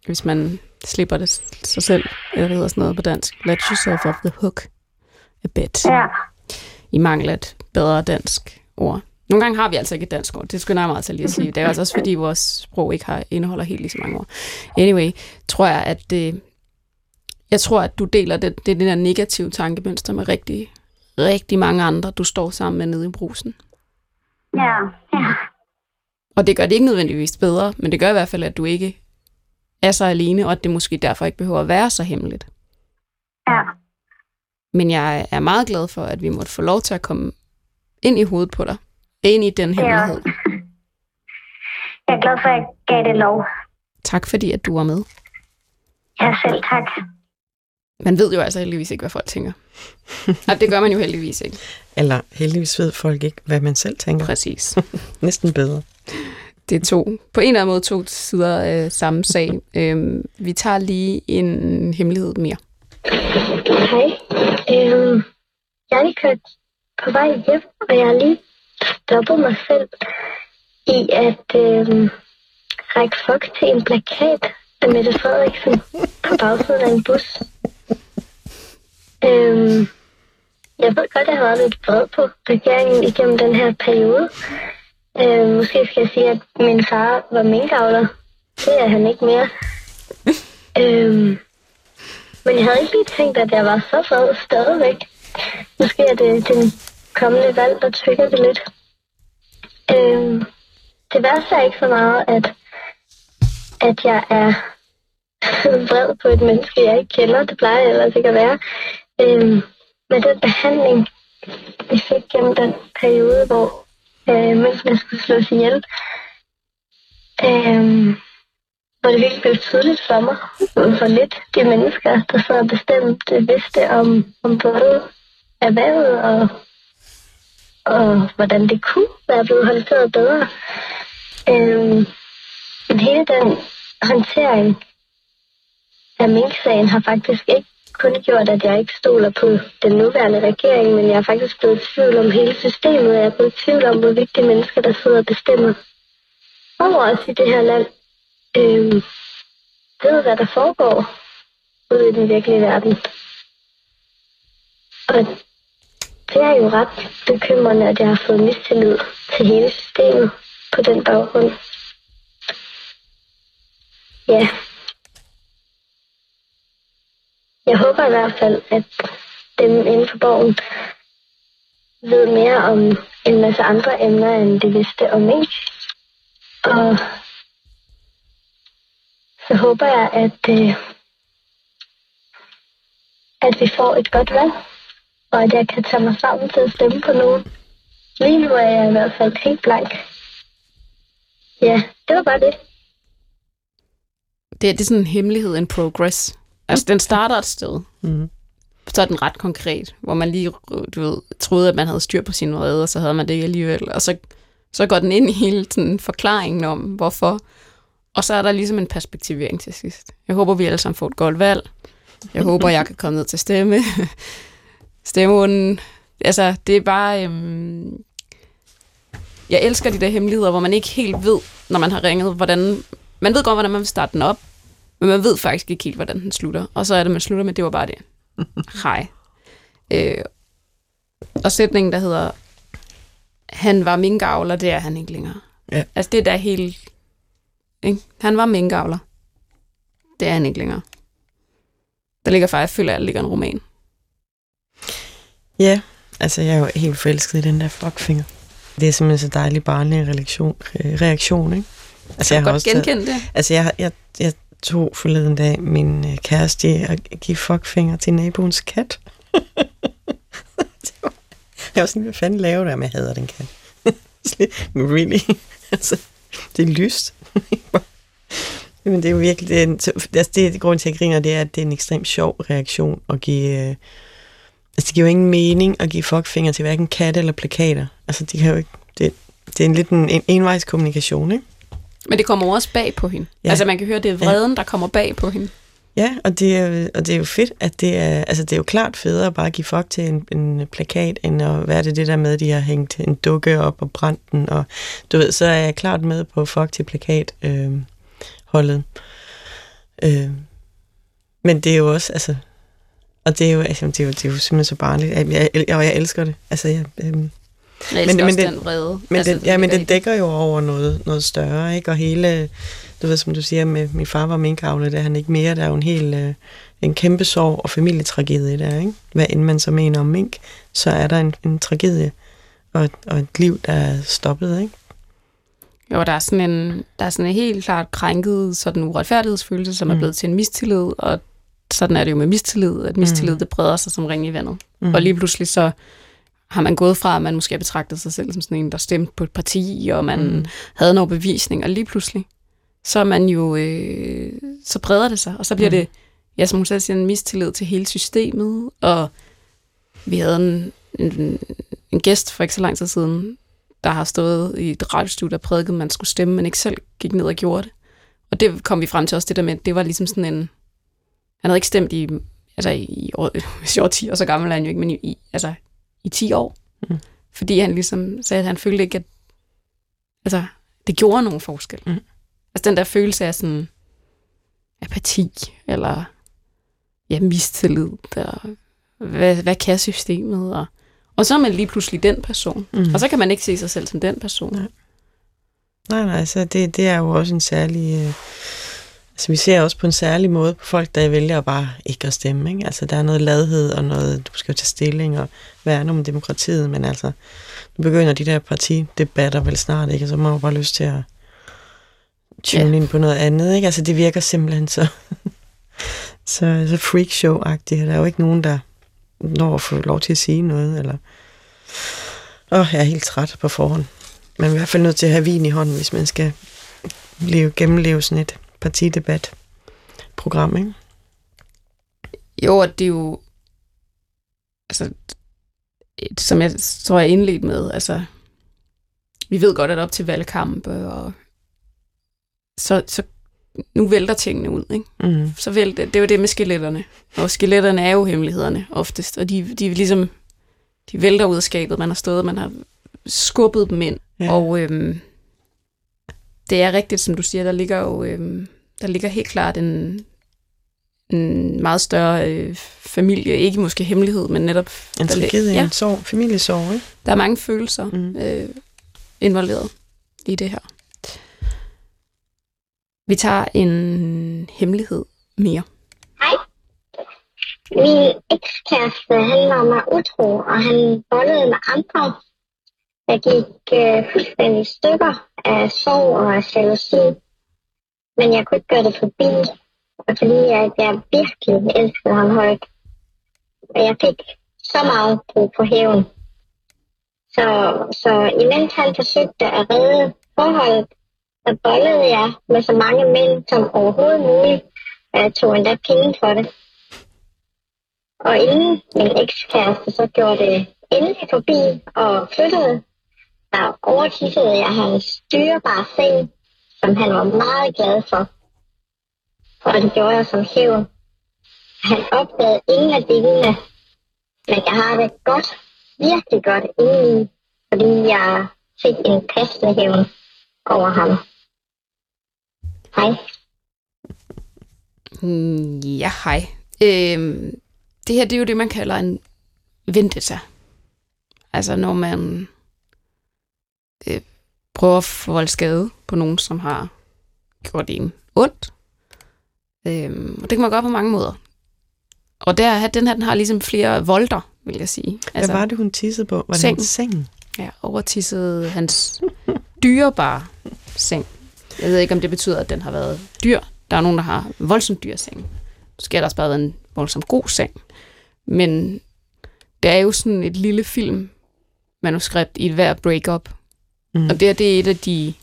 hvis man slipper det sig selv, eller hvad hedder sådan noget på dansk. Let yourself off the hook a bit. Ja. I mangel af et bedre dansk ord. Nogle gange har vi altså ikke et dansk ord. Det skulle jeg meget til lige at sige. Det er altså også fordi, vores sprog ikke har indeholder helt lige så mange ord. Anyway, tror jeg, at det, jeg tror, at du deler det, det, det der negative tankemønster med rigtig, rigtig mange andre, du står sammen med nede i brusen. Ja. Ja. Og det gør det ikke nødvendigvis bedre, men det gør i hvert fald, at du ikke er så alene, og at det måske derfor ikke behøver at være så hemmeligt. Ja. Men jeg er meget glad for, at vi måtte få lov til at komme ind i hovedet på dig. Ind i den hemmelighed. Jeg er glad for, at jeg gav det lov. Tak fordi, at du var med. Ja, selv tak. Man ved jo altså heldigvis ikke, hvad folk tænker. Ja, det gør man jo heldigvis ikke. Eller heldigvis ved folk ikke, hvad man selv tænker. Præcis. [laughs] Næsten bedre. Det er to, på en eller anden måde to sider af samme sag. Øhm, vi tager lige en hemmelighed mere. Hej. Øhm, jeg er lige kørt på vej hjem, og jeg har lige stoppet mig selv i at øhm, række fuck til en plakat af Mette Frederiksen på bagsiden af en bus. Øhm, jeg ved godt, at jeg har været lidt vred på regeringen igennem den her periode. Øhm, måske skal jeg sige, at min far var minkavler. Det er han ikke mere. [laughs] øhm, men jeg havde ikke lige tænkt, at jeg var så vred stadigvæk. Måske er det den kommende valg, der trigger det lidt. Øhm, det værste er ikke så meget, at, at jeg er [laughs] vred på et menneske, jeg ikke kender. Det plejer jeg ellers ikke at være. Øhm, men den behandling, vi fik gennem den periode, hvor øh, mennesker skulle slås ihjel, øhm, hvor det virkelig blev tydeligt for mig, hvor lidt de mennesker, der så bestemt vidste om, om både erhvervet og, og hvordan det kunne være blevet håndteret bedre. Øhm, men hele den håndtering af minksagen har faktisk ikke kun gjort, at jeg ikke stoler på den nuværende regering, men jeg er faktisk blevet i tvivl om hele systemet. Jeg er blevet i tvivl om, hvor vigtige mennesker, der sidder og bestemmer over os i det her land, øhm, ved, hvad der foregår ude i den virkelige verden. Og det er jo ret bekymrende, at jeg har fået mistillid til hele systemet på den baggrund. Ja. Jeg håber i hvert fald, at dem inden for borgen ved mere om en masse andre emner, end de vidste om mig. Og så håber jeg, at, øh, at vi får et godt valg, og at jeg kan tage mig sammen til at stemme på nogen. Lige nu er jeg i hvert fald helt blank. Ja, det var bare det. Det, det er sådan en hemmelighed in progress. Altså, den starter et sted. Mm. Så er den ret konkret, hvor man lige du ved, troede, at man havde styr på sin vrede, og så havde man det alligevel. Og så, så går den ind i hele sådan, forklaringen om, hvorfor. Og så er der ligesom en perspektivering til sidst. Jeg håber, vi alle sammen får et godt valg. Jeg håber, jeg kan komme ned til stemme. [laughs] Stemmeurnen. Altså, det er bare... Øhm... Jeg elsker de der hemmeligheder, hvor man ikke helt ved, når man har ringet, hvordan... Man ved godt, hvordan man vil starte den op, Men man ved faktisk ikke helt, hvordan den slutter. Og så er det, man slutter med, det var bare det. [laughs] Hej. Øh, og sætningen, der hedder, han var minkavler, det er han ikke længere. Ja. Altså det er da helt... Ikke? Han var minkavler. Det er han ikke længere. Der ligger faktisk, jeg føler, at der ligger en roman. Ja, altså jeg er jo helt forelsket i den der fuckfinger. Det er simpelthen så dejlig barnlig reaktion, reaktion ikke? Altså, Jeg kan godt taget- genkende det. Altså, jeg, jeg, jeg tog forleden dag min øh, kæreste at give fuckfinger til naboens kat. [laughs] Var- jeg var sådan, hvad fanden laver du? Jamen, jeg hader den kat. [laughs] Men really? [laughs] altså, det er lyst. [laughs] Men det er jo virkelig, det er, en, så- altså, det er grunden til, at jeg griner, det er, at det er en ekstremt sjov reaktion at give... Øh, altså, det giver jo ingen mening at give fuckfinger til hverken katte eller plakater. Altså, de kan jo ikke... Det, det er en lidt en, en envejs kommunikation, ikke? Men det kommer også bag på hende. Ja. Ja. Altså man kan høre, det er vreden, der kommer bag på hende. Ja, og det, er, og det er jo fedt, at det er, altså det er jo klart federe at bare give fuck til en, en plakat, end at være det det der med, at de har hængt en dukke op og brændt den, og du ved, så er jeg klart med på fuck til plakat øh, holdet. Øh, men det er jo også, altså, og det er jo, altså, det er jo, det er jo simpelthen så barnligt, jeg, jeg, jeg, jeg elsker det. Altså, jeg, øh, Jeg elsker men også den- den vrede. men, altså, den, ja, men den dækker jo over noget, noget større, ikke? Og hele, du ved, som du siger, med min far var minkavler, det er han ikke mere. Der er jo en hel, øh, en kæmpe sorg og familietragedie der, ikke? Hvad end man så mener om mink, så er der en, en tragedie og et, og et liv, der er stoppet, ikke? Jo, der er sådan en, der er sådan en helt klart krænket sådan uretfærdighedsfølelse, som mm. er blevet til en mistillid, og sådan er det jo med mistillid, at mistillid Mm. det breder sig som ring i vandet. Mm. Og lige pludselig så har man gået fra, at man måske har betragtet sig selv som sådan en, der stemte på et parti, og man. Mm. havde en overbevisning, og lige pludselig, så er man jo, øh, så breder det sig, og så bliver mm. Det, ja, som hun selv siger, en mistillid til hele systemet, og vi havde en, en, en gæst for ikke så lang tid siden, der har stået i et radiostudie og prædiket, at man skulle stemme, men ikke selv gik ned og gjorde det. Og det kom vi frem til også, det der med, at det var ligesom sådan en... Han havde ikke stemt i, altså i, år, [laughs] hvis jeg var 10 år, så gammel er han jo ikke, men i, altså i 10 år. Mm. Fordi han ligesom sagde, at han følte ikke, at altså, det gjorde nogen forskel. Mm. Altså den der følelse af sådan apati, eller ja, mistillid, der, hvad, hvad kan systemet, og, og så er man lige pludselig den person. Mm. Og så kan man ikke se sig selv som den person. Nej. Nej, nej, så det, det er jo også en særlig... Øh, altså vi ser også på en særlig måde på folk, der vælger bare ikke at stemme. Ikke? Altså der er noget ladhed og noget, du skal jo tage stilling og værne om demokratiet, men altså nu begynder de der partidebatter vel snart, ikke? Og så må man jo bare lyst til at tune Ja. på noget andet. Ikke? Altså det virker simpelthen så, [laughs] så, så freakshow-agtigt. Der er jo ikke nogen, der når at få lov til at sige noget, eller... Åh, jeg er helt træt på forhånd. Man er i hvert fald nødt til at have vin i hånden, hvis man skal leve, gennemleve sådan et partidebat-program, ikke? Jo, og det er jo, altså, som jeg tror, jeg indledt med, altså, vi ved godt, at op til valgkamp, og så, så nu vælter tingene ud, ikke? Mm. Så vælter, det er jo det med skeletterne, og skeletterne er jo hemmelighederne oftest, og de, de er ligesom, de vælter ud af skabet, man har stået, man har skubbet dem ind, Ja. og øhm, det er rigtigt, som du siger, der ligger jo, øhm, der ligger helt klart en, en meget større øh, familie, ikke måske hemmelighed, men netop, En tragedie, ja, en sorg, familiesorg, ikke? der er mange følelser Mm. øh, involveret i det her. Vi tager en hemmelighed mere. Hej. Min ekskæreste, han var mig utro, og han bollede med andre. Jeg gik øh, fuldstændig stykker af sorg og af jalousi. Men jeg kunne ikke gøre det forbi, og fordi jeg, jeg virkelig elskede ham højt. Og jeg fik så meget brug for hævn. Så, så imens han forsøgte at redde forholdet, så bollede jeg med så mange mænd som overhovedet muligt. Og jeg tog endda penge for det. Og inden min ekskæreste så gjorde det endelig forbi og flyttede, der overtissede jeg hans dyrebare seng, som han var meget glad for. Og det gjorde jeg som hævn. Han opdagede ingen af delene, men jeg har det godt, virkelig godt indeni, fordi jeg fik en passende hævn over ham. Hej. Mm, Ja, hej. Øhm, det her det er jo det, man kalder en vendetta. Altså når man øh, prøver at forvolde skade på nogen, som har gjort en ondt. Øhm, og det kan man gøre på mange måder. Og der, den her den har ligesom flere volter, vil jeg sige. Altså, Hvad var det, hun tissede på? Var Sengen. det en seng? Ja, overtissede hans dyrebare seng. Jeg ved ikke, om det betyder, at den har været dyr. Der er nogen, der har voldsomt dyr seng. Måske har der også bare været en voldsomt god seng. Men det er jo sådan et lille film manuskript i et hver breakup. Mm. Og det, her, det er et af de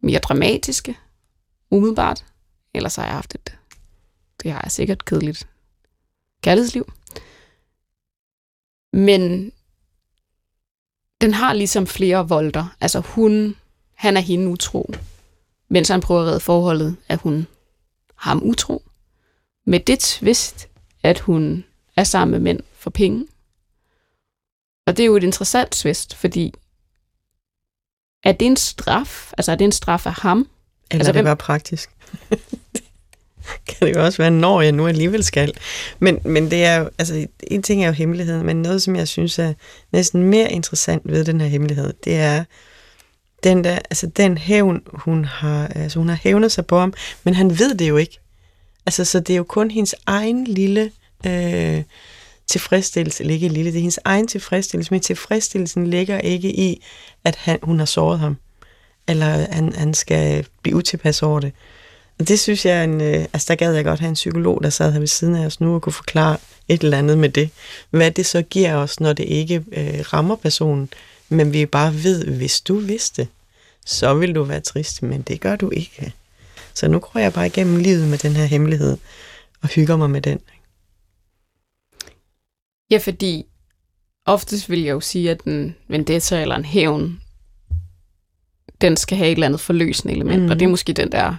mere dramatiske, umiddelbart. Ellers har jeg haft et, det har jeg sikkert kedeligt kærlighedsliv. Men den har ligesom flere volter. Altså hun, han er hende utro. Mens han prøver at redde forholdet, er hun ham utro. Med det twist, at hun er sammen med mænd for penge. Og det er jo et interessant twist, fordi er det en straf? Altså er det en straf af ham? Eller Altså, altså, det hvem- var praktisk. [laughs] kan det jo også være, når jeg nu alligevel skal. Men, men det er jo, altså, en ting er jo hemmeligheden, men noget, som jeg synes er næsten mere interessant ved den her hemmelighed, det er den der, altså den hævn, hun har, altså hun har hævnet sig på ham, men han ved det jo ikke. Altså, så det er jo kun hendes egen lille øh, tilfredsstillelse, eller ikke lille, det er hendes egen tilfredsstillelse, men tilfredsstillelsen ligger ikke i, at han, hun har såret ham, eller han, han skal blive utilpas over det. Og det synes jeg, en, øh, altså der gad jeg godt have en psykolog, der sad her ved siden af os nu og kunne forklare et eller andet med det. Hvad det så giver os, når det ikke øh, rammer personen, men vi bare ved, hvis du vidste, så vil du være trist, men det gør du ikke. Så nu går jeg bare igennem livet med den her hemmelighed og hygger mig med den. Ja, fordi oftest vil jeg jo sige, at en vendetta eller en hævn, den skal have et eller andet forløsende element, mm. Mhm. og det er måske den der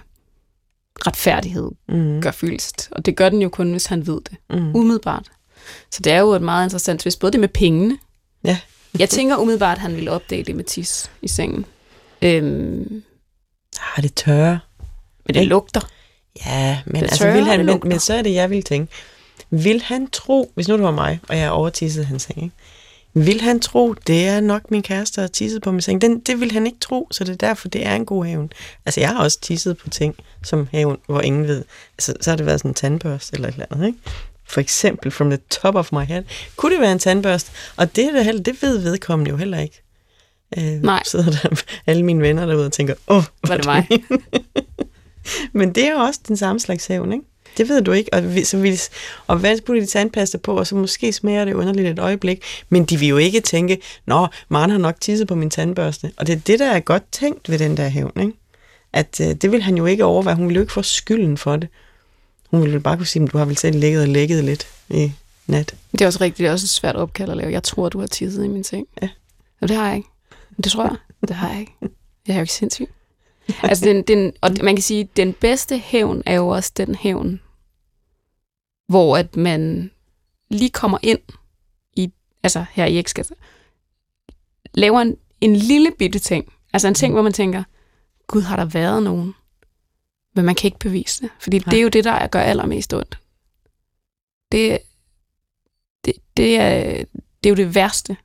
retfærdighed Mm. gør fyldest. Og det gør den jo kun, hvis han ved det. Mm. Umiddelbart. Så det er jo et meget interessant twist, både det med pengene. Ja. jeg tænker umiddelbart, at han ville opdage det med tis i sengen. Øhm, Ah, det tørre. men det lugter. Ja, men, Det altså, tørre, vil han, men, men så er det, jeg vil tænke. Vil han tro, hvis nu det var mig, og jeg overtissede hans seng, ikke? vil han tro, det er nok min kæreste, der har tisset på min seng? Den, det vil han ikke tro, så det er derfor, det er en god hævn. Altså, jeg har også tisset på ting som hævn, hvor ingen ved. Altså, så har det været sådan en tandbørste eller et eller andet, ikke? For eksempel, from the top of my head. Kunne det være en tandbørste? Og det, er det, heller, det ved vedkommende jo heller ikke. Øh, Nej. Sidder der alle mine venner derude og tænker, åh, oh, Var det mig? [laughs] Men det er jo også den samme slags hævn, ikke? Det ved du ikke. Og, så vi, og hvad putter de tandpasta på, og så måske smager det underligt et øjeblik. Men de vil jo ikke tænke, nå, Maren har nok tisset på min tandbørste. Og det er det, der er godt tænkt ved den der hævn, ikke? At øh, det vil han jo ikke overveje. Hun vil jo ikke få skylden for det. Hun vil bare kunne sige, at du har vel selv ligget og lægget lidt i nat. Det er også rigtigt. Det er også et svært opkald at lave. Jeg tror, du har tisset i min seng. Ja. Og det har jeg ikke. Det tror jeg. Det har jeg ikke. Jeg er jo ikke sindssyg. Altså, den, den, og man kan sige, at den bedste hævn er jo også den hævn, hvor at man lige kommer ind i, altså her i ekskabet, laver en, en lille bitte ting. Altså en ting, hvor man tænker, gud, har der været nogen? Men man kan ikke bevise det. Fordi det er jo det, der gør allermest ondt. Det, det, det, er, det er jo det værste.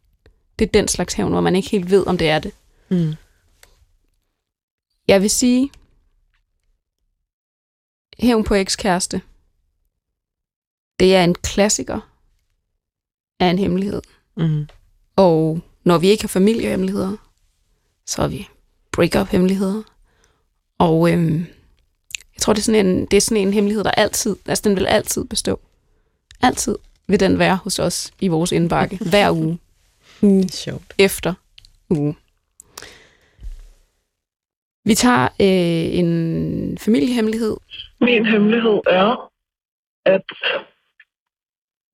Det er den slags hævn, hvor man ikke helt ved, om det er det. Mm. Jeg vil sige, hævn på ekskæreste, det er en klassiker af en hemmelighed. Mm. Og når vi ikke har familiehemmeligheder, så har vi break-up-hemmeligheder. Og øhm, jeg tror, det er, sådan en, det er sådan en hemmelighed, der altid, altså den vil altid bestå. Altid vil den være hos os i vores indbakke, hver uge, uge Sjovt. efter uge. Vi tager øh, en familiehemmelighed. Min hemmelighed er, at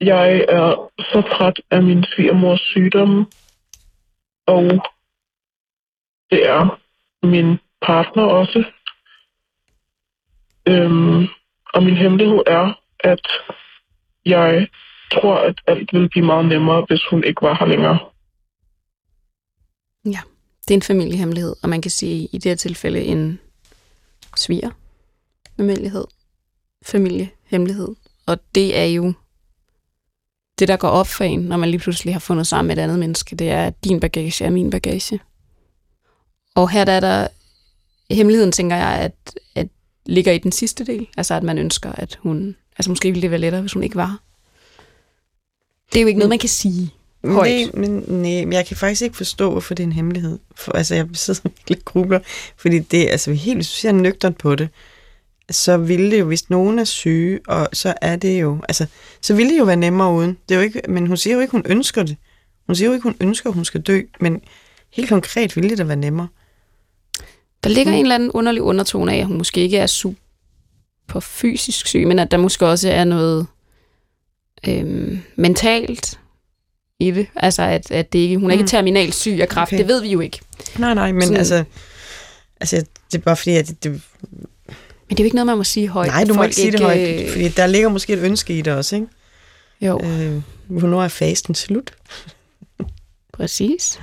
jeg er så træt af min svigermors sygdomme, og det er min partner også. Øhm, og min hemmelighed er, at jeg tror, at alt ville blive meget nemmere, hvis hun ikke var her længere. Det er en familiehemmelighed, og man kan sige i det her tilfælde en sviger familiehed. familiehemmelighed. Og det er jo det, der går op for en, når man lige pludselig har fundet sammen med et andet menneske. Det er, at din bagage er min bagage. Og her der er der hemmeligheden, tænker jeg, at, at ligger i den sidste del. Altså, at man ønsker, at hun... Altså, måske ville det være lettere, hvis hun ikke var. Det er jo ikke noget, man kan sige højt. Nej, men, nej, men jeg kan faktisk ikke forstå, hvorfor det er en hemmelighed. For, altså, jeg sidder [laughs] virkelig grubler, fordi det altså helt, hvis du ser på det, så ville det jo, hvis nogen er syge, og så er det jo, altså, så ville det jo være nemmere uden. Det er jo ikke, men hun siger jo ikke, hun ønsker det. Hun siger jo ikke, hun ønsker, at hun skal dø, men helt konkret ville det da være nemmere. Der ligger en eller anden underlig undertone af, at hun måske ikke er super fysisk syg, men at der måske også er noget øhm, mentalt i det. Altså, at, at det ikke, hun er ikke mm. terminalt syg af kræft. Okay. Det ved vi jo ikke. Nej, nej, men Sådan, altså, altså, det er bare fordi, at det, det, men det er jo ikke noget, man må sige højt. Nej, du må ikke sige ikke, det højt, øh, fordi der ligger måske et ønske i det også, ikke? Jo. Øh, hvornår er fasten slut? Præcis.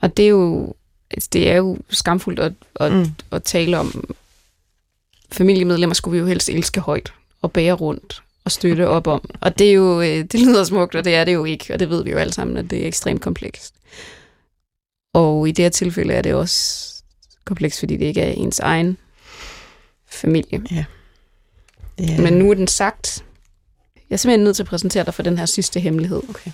Og det er jo, det er jo skamfuldt at, at, mm. at tale om. Familiemedlemmer skulle vi jo helst elske højt og bære rundt og støtte op om. Og det er jo, øh, det lyder smukt, og det er det jo ikke, og det ved vi jo alle sammen, at det er ekstremt komplekst. Og i det her tilfælde er det også komplekst, fordi det ikke er ens egen familie. Ja. Yeah. Men nu er den sagt. Jeg er simpelthen nødt til at præsentere dig for den her sidste hemmelighed. Okay.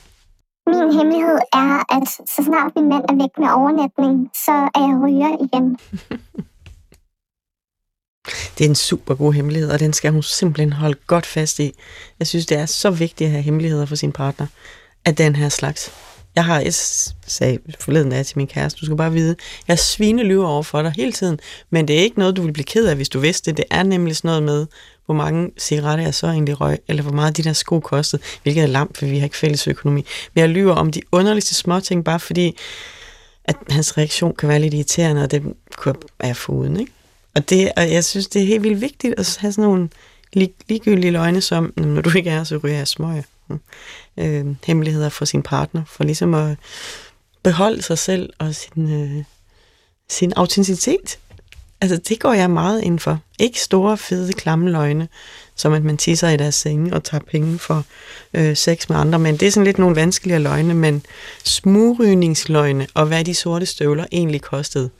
Min hemmelighed er, at så snart min mand er væk med overnatning, så er jeg ryger igen. [laughs] Det er en super god hemmelighed, og den skal hun simpelthen holde godt fast i. Jeg synes, det er så vigtigt at have hemmeligheder for sin partner, af den her slags. Jeg har, jeg sagde forleden dag til min kæreste, du skal bare vide, jeg svinelyver over for dig hele tiden, men det er ikke noget, du vil blive ked af, hvis du vidste det. Det er nemlig sådan noget med, hvor mange cigaretter jeg så egentlig røg, eller hvor meget de der sko kostede, hvilket er lamp, for vi har ikke fælles økonomi. Men jeg lyver om de underligste småting, bare fordi, at hans reaktion kan være lidt irriterende, og det kunne jeg få uden, ikke? Og, det, og jeg synes, det er helt vildt vigtigt at have sådan nogle lig, ligegyldige løgne, som når du ikke er, så ryger jeg smøg. Mm. Øh, hemmeligheder for sin partner, for ligesom at beholde sig selv og sin, øh, sin autenticitet. Altså, det går jeg meget ind for. Ikke store, fede, klamme løgne, som at man tisser i deres senge og tager penge for øh, sex med andre, men det er sådan lidt nogle vanskeligere løgne, men smurygningsløgne og hvad de sorte støvler egentlig kostede,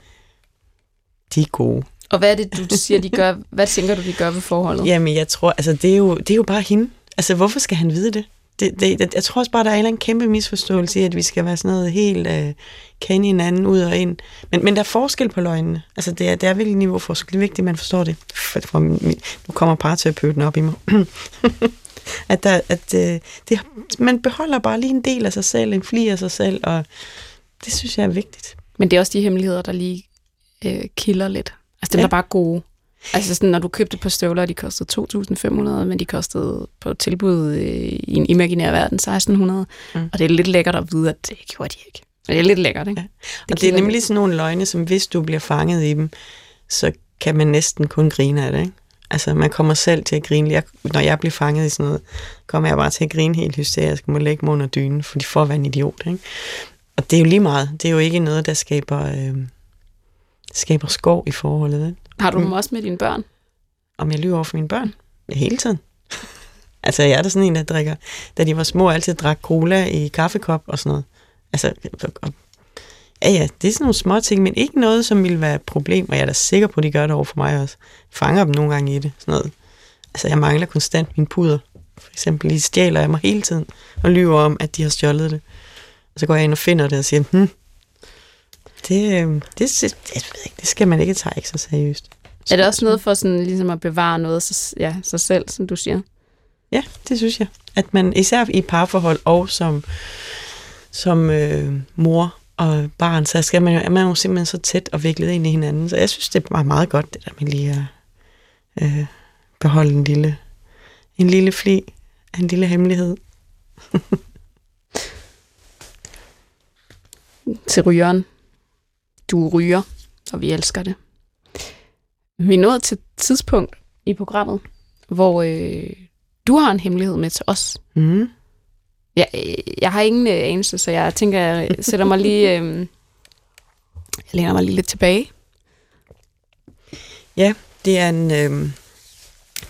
de er gode. Og hvad er det, du siger, de gør? Hvad tænker du, de gør ved forholdet? Jamen, jeg tror, altså, det er jo, det er jo bare hende. Altså, hvorfor skal han vide det? det, det jeg tror også bare, der er en kæmpe misforståelse i, at vi skal være sådan noget helt øh, kende hinanden ud og ind. Men, men der er forskel på løgnene. Altså, det er, det er virkelig niveauforskel. Det er vigtigt, at man forstår det. For, for, nu kommer parterapeuten op i mig. [laughs] at der, at øh, det, man beholder bare lige en del af sig selv, en fli af sig selv, og det synes jeg er vigtigt. Men det er også de hemmeligheder, der lige øh, kilder lidt. Altså dem, ja. der bare er gode. Altså sådan, når du købte et par støvler, de kostede 2.500, men de kostede på tilbud øh, i en imaginær verden 1.600. Mm. Og det er lidt lækkert at vide, at det gjorde de ikke. Det er lidt lækkert, ikke? Ja. Det og det er nemlig sådan nogle løgne, som hvis du bliver fanget i dem, så kan man næsten kun grine af det, ikke? Altså, man kommer selv til at grine. Jeg, når jeg bliver fanget i sådan noget, kommer jeg bare til at grine helt hysterisk, må lægge mig under dynen, for de får være en idiot, ikke? Og det er jo lige meget. Det er jo ikke noget, der skaber... Øh, skaber skov i forholdet. Ikke? Har du dem også med dine børn? Om jeg lyver over for mine børn? Hele tiden. [laughs] altså, jeg er da sådan en, der drikker, da de var små, altid drak cola i kaffekop og sådan noget. Altså, ja, ja, det er sådan nogle små ting, men ikke noget, som ville være et problem, og jeg er da sikker på, at de gør det over for mig også. Fanger dem nogle gange i det, sådan noget. Altså, jeg mangler konstant min puder. For eksempel, de stjæler jeg mig hele tiden, og lyver om, at de har stjålet det. Og så går jeg ind og finder det og siger, hm, det, øhm, det, det, det, det, skal man ikke tage ikke så seriøst. Er det også noget for sådan, ligesom at bevare noget sig, ja, sig selv, som du siger? Ja, det synes jeg. At man især i parforhold og som, som øh, mor og barn, så skal man jo, er man jo simpelthen så tæt og viklet ind i hinanden. Så jeg synes, det var meget godt, det der med lige at øh, beholde en lille, en lille fli, en lille hemmelighed. Til rygeren du ryger, og vi elsker det. Vi er nået til et tidspunkt i programmet, hvor øh, du har en hemmelighed med til os. Mm. Jeg, jeg har ingen øh, anelse, så jeg tænker, jeg sætter mig lige... Øh, jeg læner mig lige lidt tilbage. Ja, det er en, øh,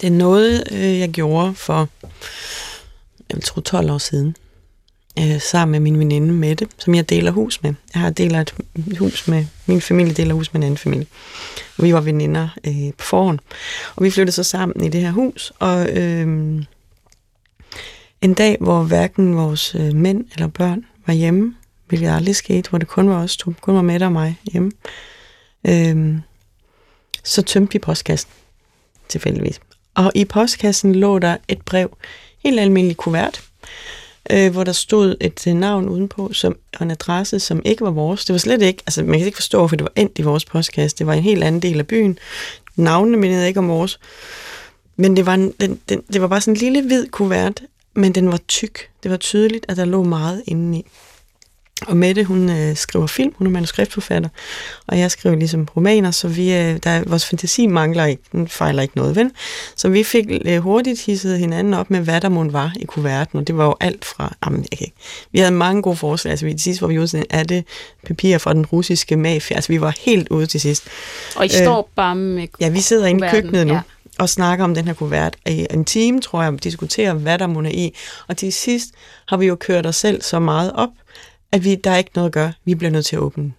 Det er noget, øh, jeg gjorde for, jeg tror 12 år siden, øh, sammen med min veninde Mette, som jeg deler hus med. Jeg har deler et hus med, min familie deler hus med en anden familie. Og vi var veninder øh, på forhånd. Og vi flyttede så sammen i det her hus, og øh, en dag, hvor hverken vores øh, mænd eller børn var hjemme, hvilket aldrig skete, hvor det kun var os to, kun var Mette og mig hjemme, øh, så tømte vi postkassen tilfældigvis. Og i postkassen lå der et brev, helt almindelig kuvert, øh, hvor der stod et øh, navn udenpå, som, og en adresse, som ikke var vores. Det var slet ikke, altså man kan ikke forstå, hvorfor det var endt i vores postkasse. Det var en helt anden del af byen. Navnene mindede ikke om vores. Men det var, en, den, den, det var bare sådan en lille hvid kuvert, men den var tyk. Det var tydeligt, at der lå meget indeni. Og Mette, hun øh, skriver film, hun er manuskriptforfatter, og jeg skriver ligesom romaner, så vi, øh, der, vores fantasi mangler ikke, den fejler ikke noget, ven? Så vi fik øh, hurtigt hisset hinanden op med, hvad der måtte var i kuverten, og det var jo alt fra, jamen, jeg kan ikke. vi havde mange gode forslag, altså vi til sidst var vi ude er det papir fra den russiske mafia, altså vi var helt ude til sidst. Og I øh, står bare med Ja, vi sidder inde i køkkenet nu. Ja og snakker om den her kuvert i en time, tror jeg, og diskuterer, hvad der må i. Og til sidst har vi jo kørt os selv så meget op, at vi, der er ikke noget at gøre. Vi bliver nødt til at åbne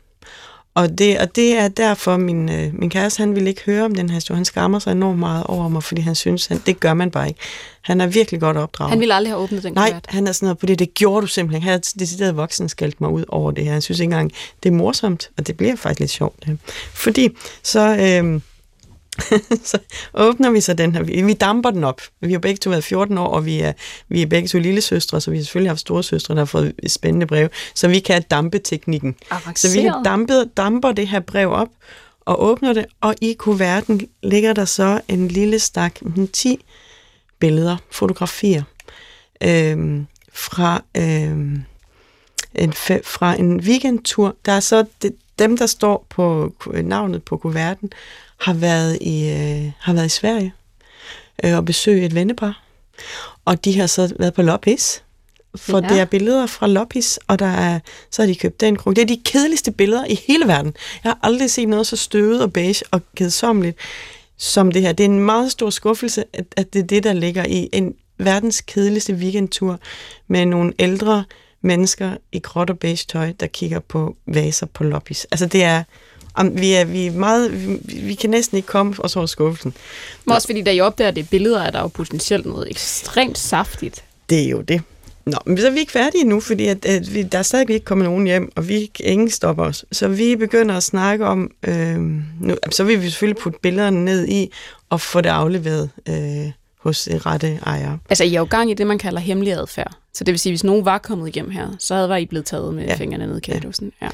og det, og det er derfor, min, øh, min kæreste, han vil ikke høre om den her historie. Han skammer sig enormt meget over mig, fordi han synes, at det gør man bare ikke. Han er virkelig godt opdraget. Han ville aldrig have åbnet den Nej, kuvert. han er sådan noget på det. Det gjorde du simpelthen. Han har decideret voksen skældt mig ud over det her. Han synes ikke engang, det er morsomt, og det bliver faktisk lidt sjovt. Fordi så... Øh, [laughs] så åbner vi så den her. Vi damper den op. Vi har begge to været 14 år, og vi er, vi er begge to lille søstre, så vi har selvfølgelig haft store søstre, der har fået spændende brev. Så vi kan dampe-teknikken. Så vi dampet, damper det her brev op og åbner det, og i kuverten ligger der så en lille stak, 10 billeder, fotografier, øhm, fra, øhm, en, fra en weekendtur. Der er så det, dem, der står på navnet på kuverten, har været i, øh, har været i Sverige øh, og besøgt et vennepar. Og de har så været på Loppis, for ja. det er billeder fra Loppis, og der er, så har de købt den krog. Det er de kedeligste billeder i hele verden. Jeg har aldrig set noget så støvet og beige og kedsommeligt som det her. Det er en meget stor skuffelse, at, at det er det, der ligger i en verdens kedeligste weekendtur med nogle ældre mennesker i gråt og beige tøj, der kigger på vaser på Loppis. Altså det er Am, vi, er, vi, er meget, vi, vi kan næsten ikke komme os over skuffelsen. Men også fordi, da I opdager det billeder, er der jo potentielt noget ekstremt saftigt. Det er jo det. Nå, men så er vi ikke færdige nu, fordi at, at vi, der er stadig ikke kommet nogen hjem, og vi ingen stopper os. Så vi begynder at snakke om, øh, nu, så vil vi selvfølgelig putte billederne ned i, og få det afleveret øh, hos rette ejer. Altså, I er jo gang i det, man kalder hemmelig adfærd. Så det vil sige, hvis nogen var kommet igennem her, så havde var I blevet taget med ja. fingrene ned i kældhusen. Ja. ja.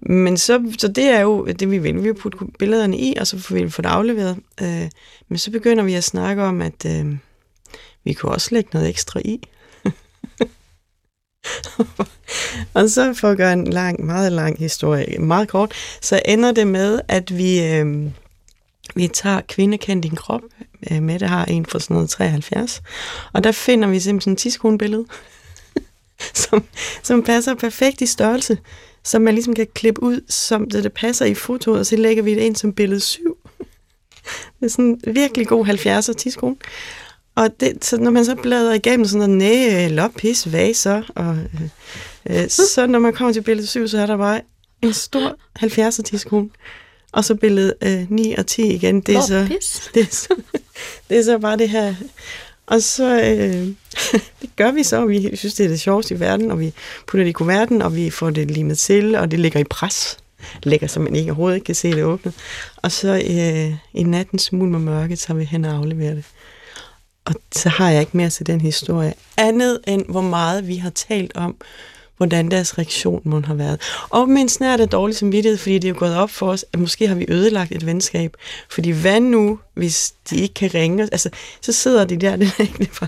Men så, så det er jo det, vi vil. Vi vil putte billederne i, og så får vi få det afleveret. Øh, men så begynder vi at snakke om, at øh, vi kunne også lægge noget ekstra i. [laughs] og så for at gøre en lang, meget lang historie meget kort, så ender det med, at vi, øh, vi tager Kvindekend din krop. Øh, Mette har en fra sådan noget 73. Og der finder vi simpelthen et tidskronebillede, [laughs] som, som passer perfekt i størrelse som man ligesom kan klippe ud, som det, det passer i fotoet, og så lægger vi det ind som billede 7. det er sådan en virkelig god 70'er tidskone. Og det, så når man så bladrer igennem sådan noget, næ, loppis, hvad så? Og, øh, øh, så når man kommer til billede 7, så er der bare en stor 70'er tidskone. Og så billede øh, 9 og 10 igen. Det er, så, det, er så, det er så bare det her og så øh, [laughs] det gør vi så, og vi synes, det er det sjoveste i verden, og vi putter det i kuverten, og vi får det limet til, og det ligger i pres. Ligger, så man ikke overhovedet ikke kan se det åbne. Og så øh, i natten smule med mørket, så vi hen og afleverer det. Og så har jeg ikke mere til den historie. Andet end, hvor meget vi har talt om, hvordan deres reaktion må have været. Og men snart er dårlig samvittighed, fordi det er jo gået op for os, at måske har vi ødelagt et venskab. Fordi hvad nu, hvis de ikke kan ringe? Altså, så sidder de der, [laughs] det er ikke fra.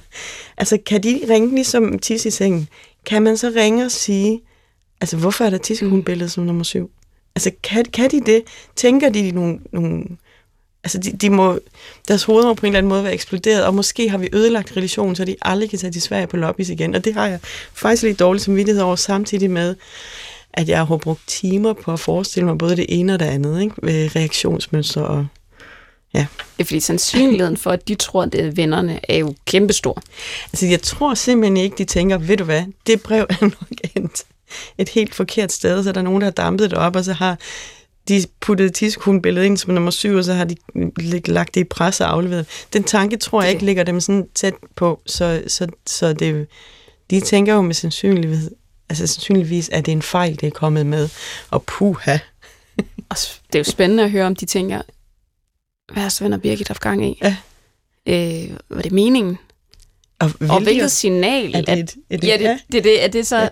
Altså, kan de ringe ligesom tisse i sengen? Kan man så ringe og sige, altså, hvorfor er der tissehundbilledet som nummer syv? Altså, kan, kan de det? Tænker de nogle, nogle Altså, de, de må, deres hoveder må på en eller anden måde være eksploderet, og måske har vi ødelagt relationen, så de aldrig kan tage til Sverige på lobbies igen. Og det har jeg faktisk lidt dårligt samvittighed over, samtidig med, at jeg har brugt timer på at forestille mig både det ene og det andet, ikke? Ved reaktionsmønstre og Ja. Det er fordi sandsynligheden for, at de tror, at det er vennerne, er jo kæmpestor. Altså, jeg tror simpelthen ikke, de tænker, ved du hvad, det brev er nok endt et helt forkert sted, så er der nogen, der har dampet det op, og så har de puttet tidskronebilledet ind som nummer syv, og så har de lagt det i pres og afleveret. Den tanke tror jeg ikke ligger dem sådan tæt på, så, så, så det, de tænker jo med sandsynlighed, altså sandsynligvis, at det er en fejl, det er kommet med, og puha. Og det er jo spændende at høre, om de tænker, hvad har Svend og Birgit haft gang i? Ja. Øh, var det meningen? Og, Og hvilket signal? er det, et, er det, ja, det, det, det, er det så... Ja.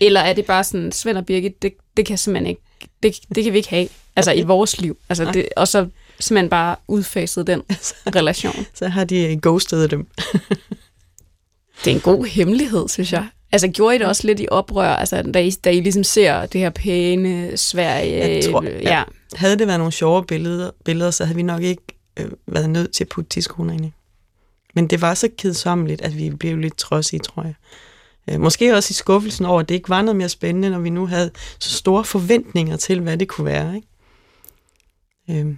Eller er det bare sådan, Svend og Birgit, det, det kan simpelthen ikke, det, det kan vi ikke have, altså i vores liv. Altså det, og så simpelthen bare udfaset den [laughs] relation. så har de ghostet dem. Det er en god hemmelighed, synes jeg. Altså gjorde I det også lidt i oprør, altså da I, da I ligesom ser det her pæne Sverige? Jeg tror, ja. ja. Havde det været nogle sjove billeder, billeder så havde vi nok ikke øh, været nødt til at putte tidskoner ind i. Men det var så kedsommeligt, at vi blev lidt trodsige, tror jeg. Øh, måske også i skuffelsen over, at det ikke var noget mere spændende, når vi nu havde så store forventninger til, hvad det kunne være. Ikke? Øh,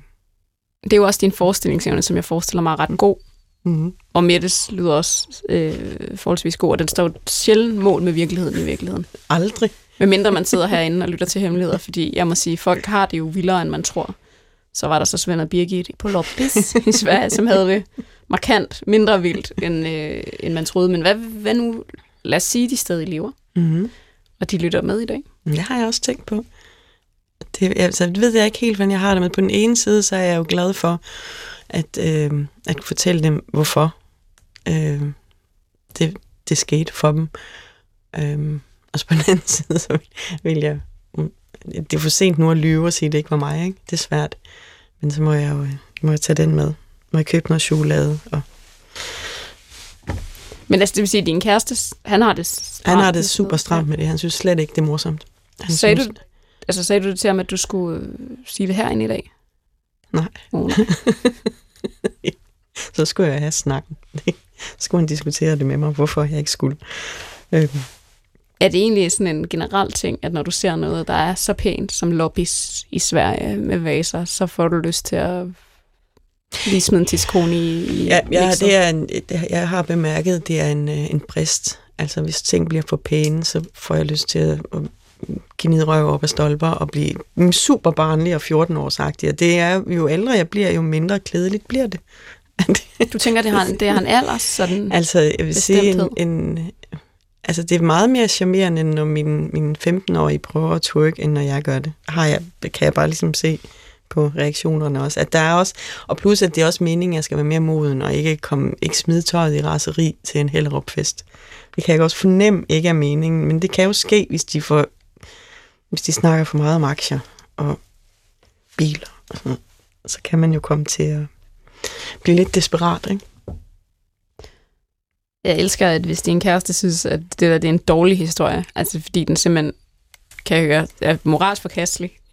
Det er jo også din forestillingsevne, som jeg forestiller mig er ret god. mm-hmm. Og Mettes lyder også øh, forholdsvis god, og den står sjældent mål med virkeligheden i virkeligheden. Aldrig. Med mindre man sidder herinde og lytter til hemmeligheder, fordi jeg må sige, folk har det jo vildere, end man tror. Så var der så Svend og Birgit på Loppis i Sverige, som havde det markant mindre vildt, end, øh, end man troede. Men hvad, hvad nu? Lad os sige, de stadig lever, Mm-hmm. og de lytter med i dag. Det har jeg også tænkt på. Det, altså, det ved jeg ikke helt, hvordan jeg har det, men på den ene side, så er jeg jo glad for at, øh, at fortælle dem, hvorfor øh, det, det skete for dem. Øh, og så på den anden [laughs] side, så vil, jeg... Det er for sent nu at lyve og sige, at det ikke var mig, ikke? Det er svært. Men så må jeg jo øh, må jeg tage den med. Må jeg købe noget chokolade. Og Men altså, det vil sige, at din kæreste, han har det stramt. han har det super stramt med det. Han synes slet ikke, det er morsomt. Han Sagde synes, du, altså, sagde du det til ham, at du skulle øh, sige det herinde i dag? Nej. Oh, [laughs] nej. så skulle jeg have snakken. [laughs] så skulle han diskutere det med mig, hvorfor jeg ikke skulle. Øh, Er det egentlig sådan en generel ting, at når du ser noget, der er så pænt som lobbys i Sverige med vaser, så får du lyst til at lige smide en tidskone i, i ja, ja, mixet? det er en, jeg har bemærket, det er en, øh, en brist. Altså, hvis ting bliver for pæne, så får jeg lyst til at, mit røv op af stolper og blive super barnlig og 14 årsagtig. Og det er jo ældre jeg bliver, jo mindre klædeligt bliver det. [laughs] Du tænker, det har, det har en alder sådan? Altså, jeg vil sige, en, en, altså, det er meget mere charmerende, end når min, min 15-årige prøver at twerk, end når jeg gør det. Har jeg, kan jeg bare ligesom se på reaktionerne også. At der er også, og plus, at det er også meningen, at jeg skal være mere moden, og ikke, komme, ikke smide tøjet i raseri til en Hellerup-fest. Det kan jeg også fornemme ikke er meningen, men det kan jo ske, hvis de, får, hvis de snakker for meget om aktier og biler. Og sådan. Så kan man jo komme til at blive lidt desperat, ikke? Jeg elsker, at hvis din kæreste synes, at det der det er en dårlig historie, altså fordi den simpelthen kan gøre, er moralsk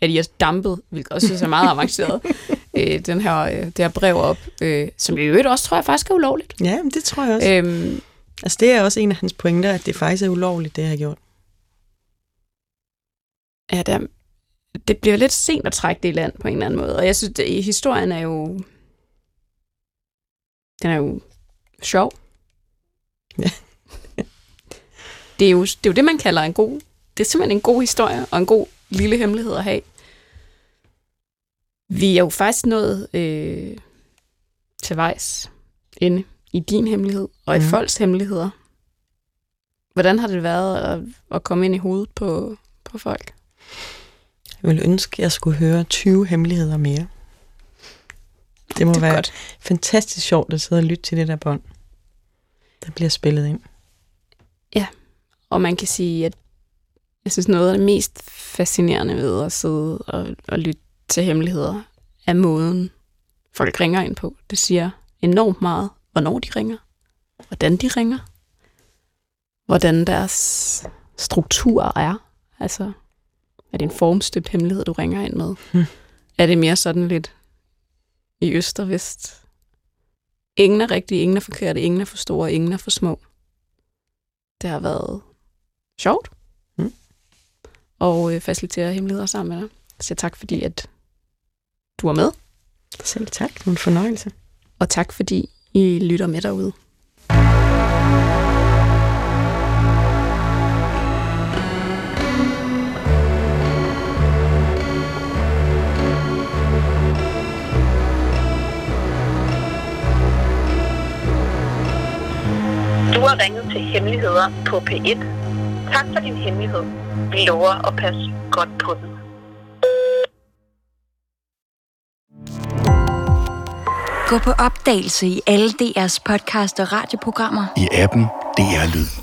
at I har dampet, hvilket også synes er meget avanceret, [laughs] øh, den her, øh, det her brev op, øh, som i øvrigt også tror jeg faktisk er ulovligt. Ja, men det tror jeg også. Øhm, Altså, det er også en af hans pointer, at det faktisk er ulovligt, det jeg har gjort. ja, der, det bliver lidt sent at trække det i land på en eller anden måde, og jeg synes, at historien er jo, den er jo sjov. Ja. det, er jo, det er jo det, man kalder en god, det er simpelthen en god historie, og en god lille hemmelighed at have. Vi er jo faktisk nået øh, til vejs inde i din hemmelighed, og i Mhm. mm. folks hemmeligheder. Hvordan har det været at, at komme ind i hovedet på, på folk? Jeg ville ønske, at jeg skulle høre 20 hemmeligheder mere. Det må det være godt. fantastisk sjovt at sidde og lytte til det der bånd, der bliver spillet ind. Og man kan sige, at jeg synes noget af det mest fascinerende ved at sidde og, og lytte til hemmeligheder, er måden, folk ringer ind på. Det siger enormt meget, hvornår de ringer, hvordan de ringer, hvordan deres struktur er. Altså, er det en formstøbt hemmelighed, du ringer ind med? Hmm. Er det mere sådan lidt i øst og vest? Ingen er rigtige, ingen er forkerte, ingen er for store, ingen er for små. Det har været sjovt. Og øh, facilitere hemmeligheder sammen med dig. Så tak fordi, at du var med. Selv tak. Det var en fornøjelse. Og tak, fordi I lytter med derude. Du har ringet til Hemmeligheder på P1. Tak for din hemmelighed. Vi lover at passe godt på den. Gå på opdagelse i alle DR's podcast og radioprogrammer. I appen DR Lyd.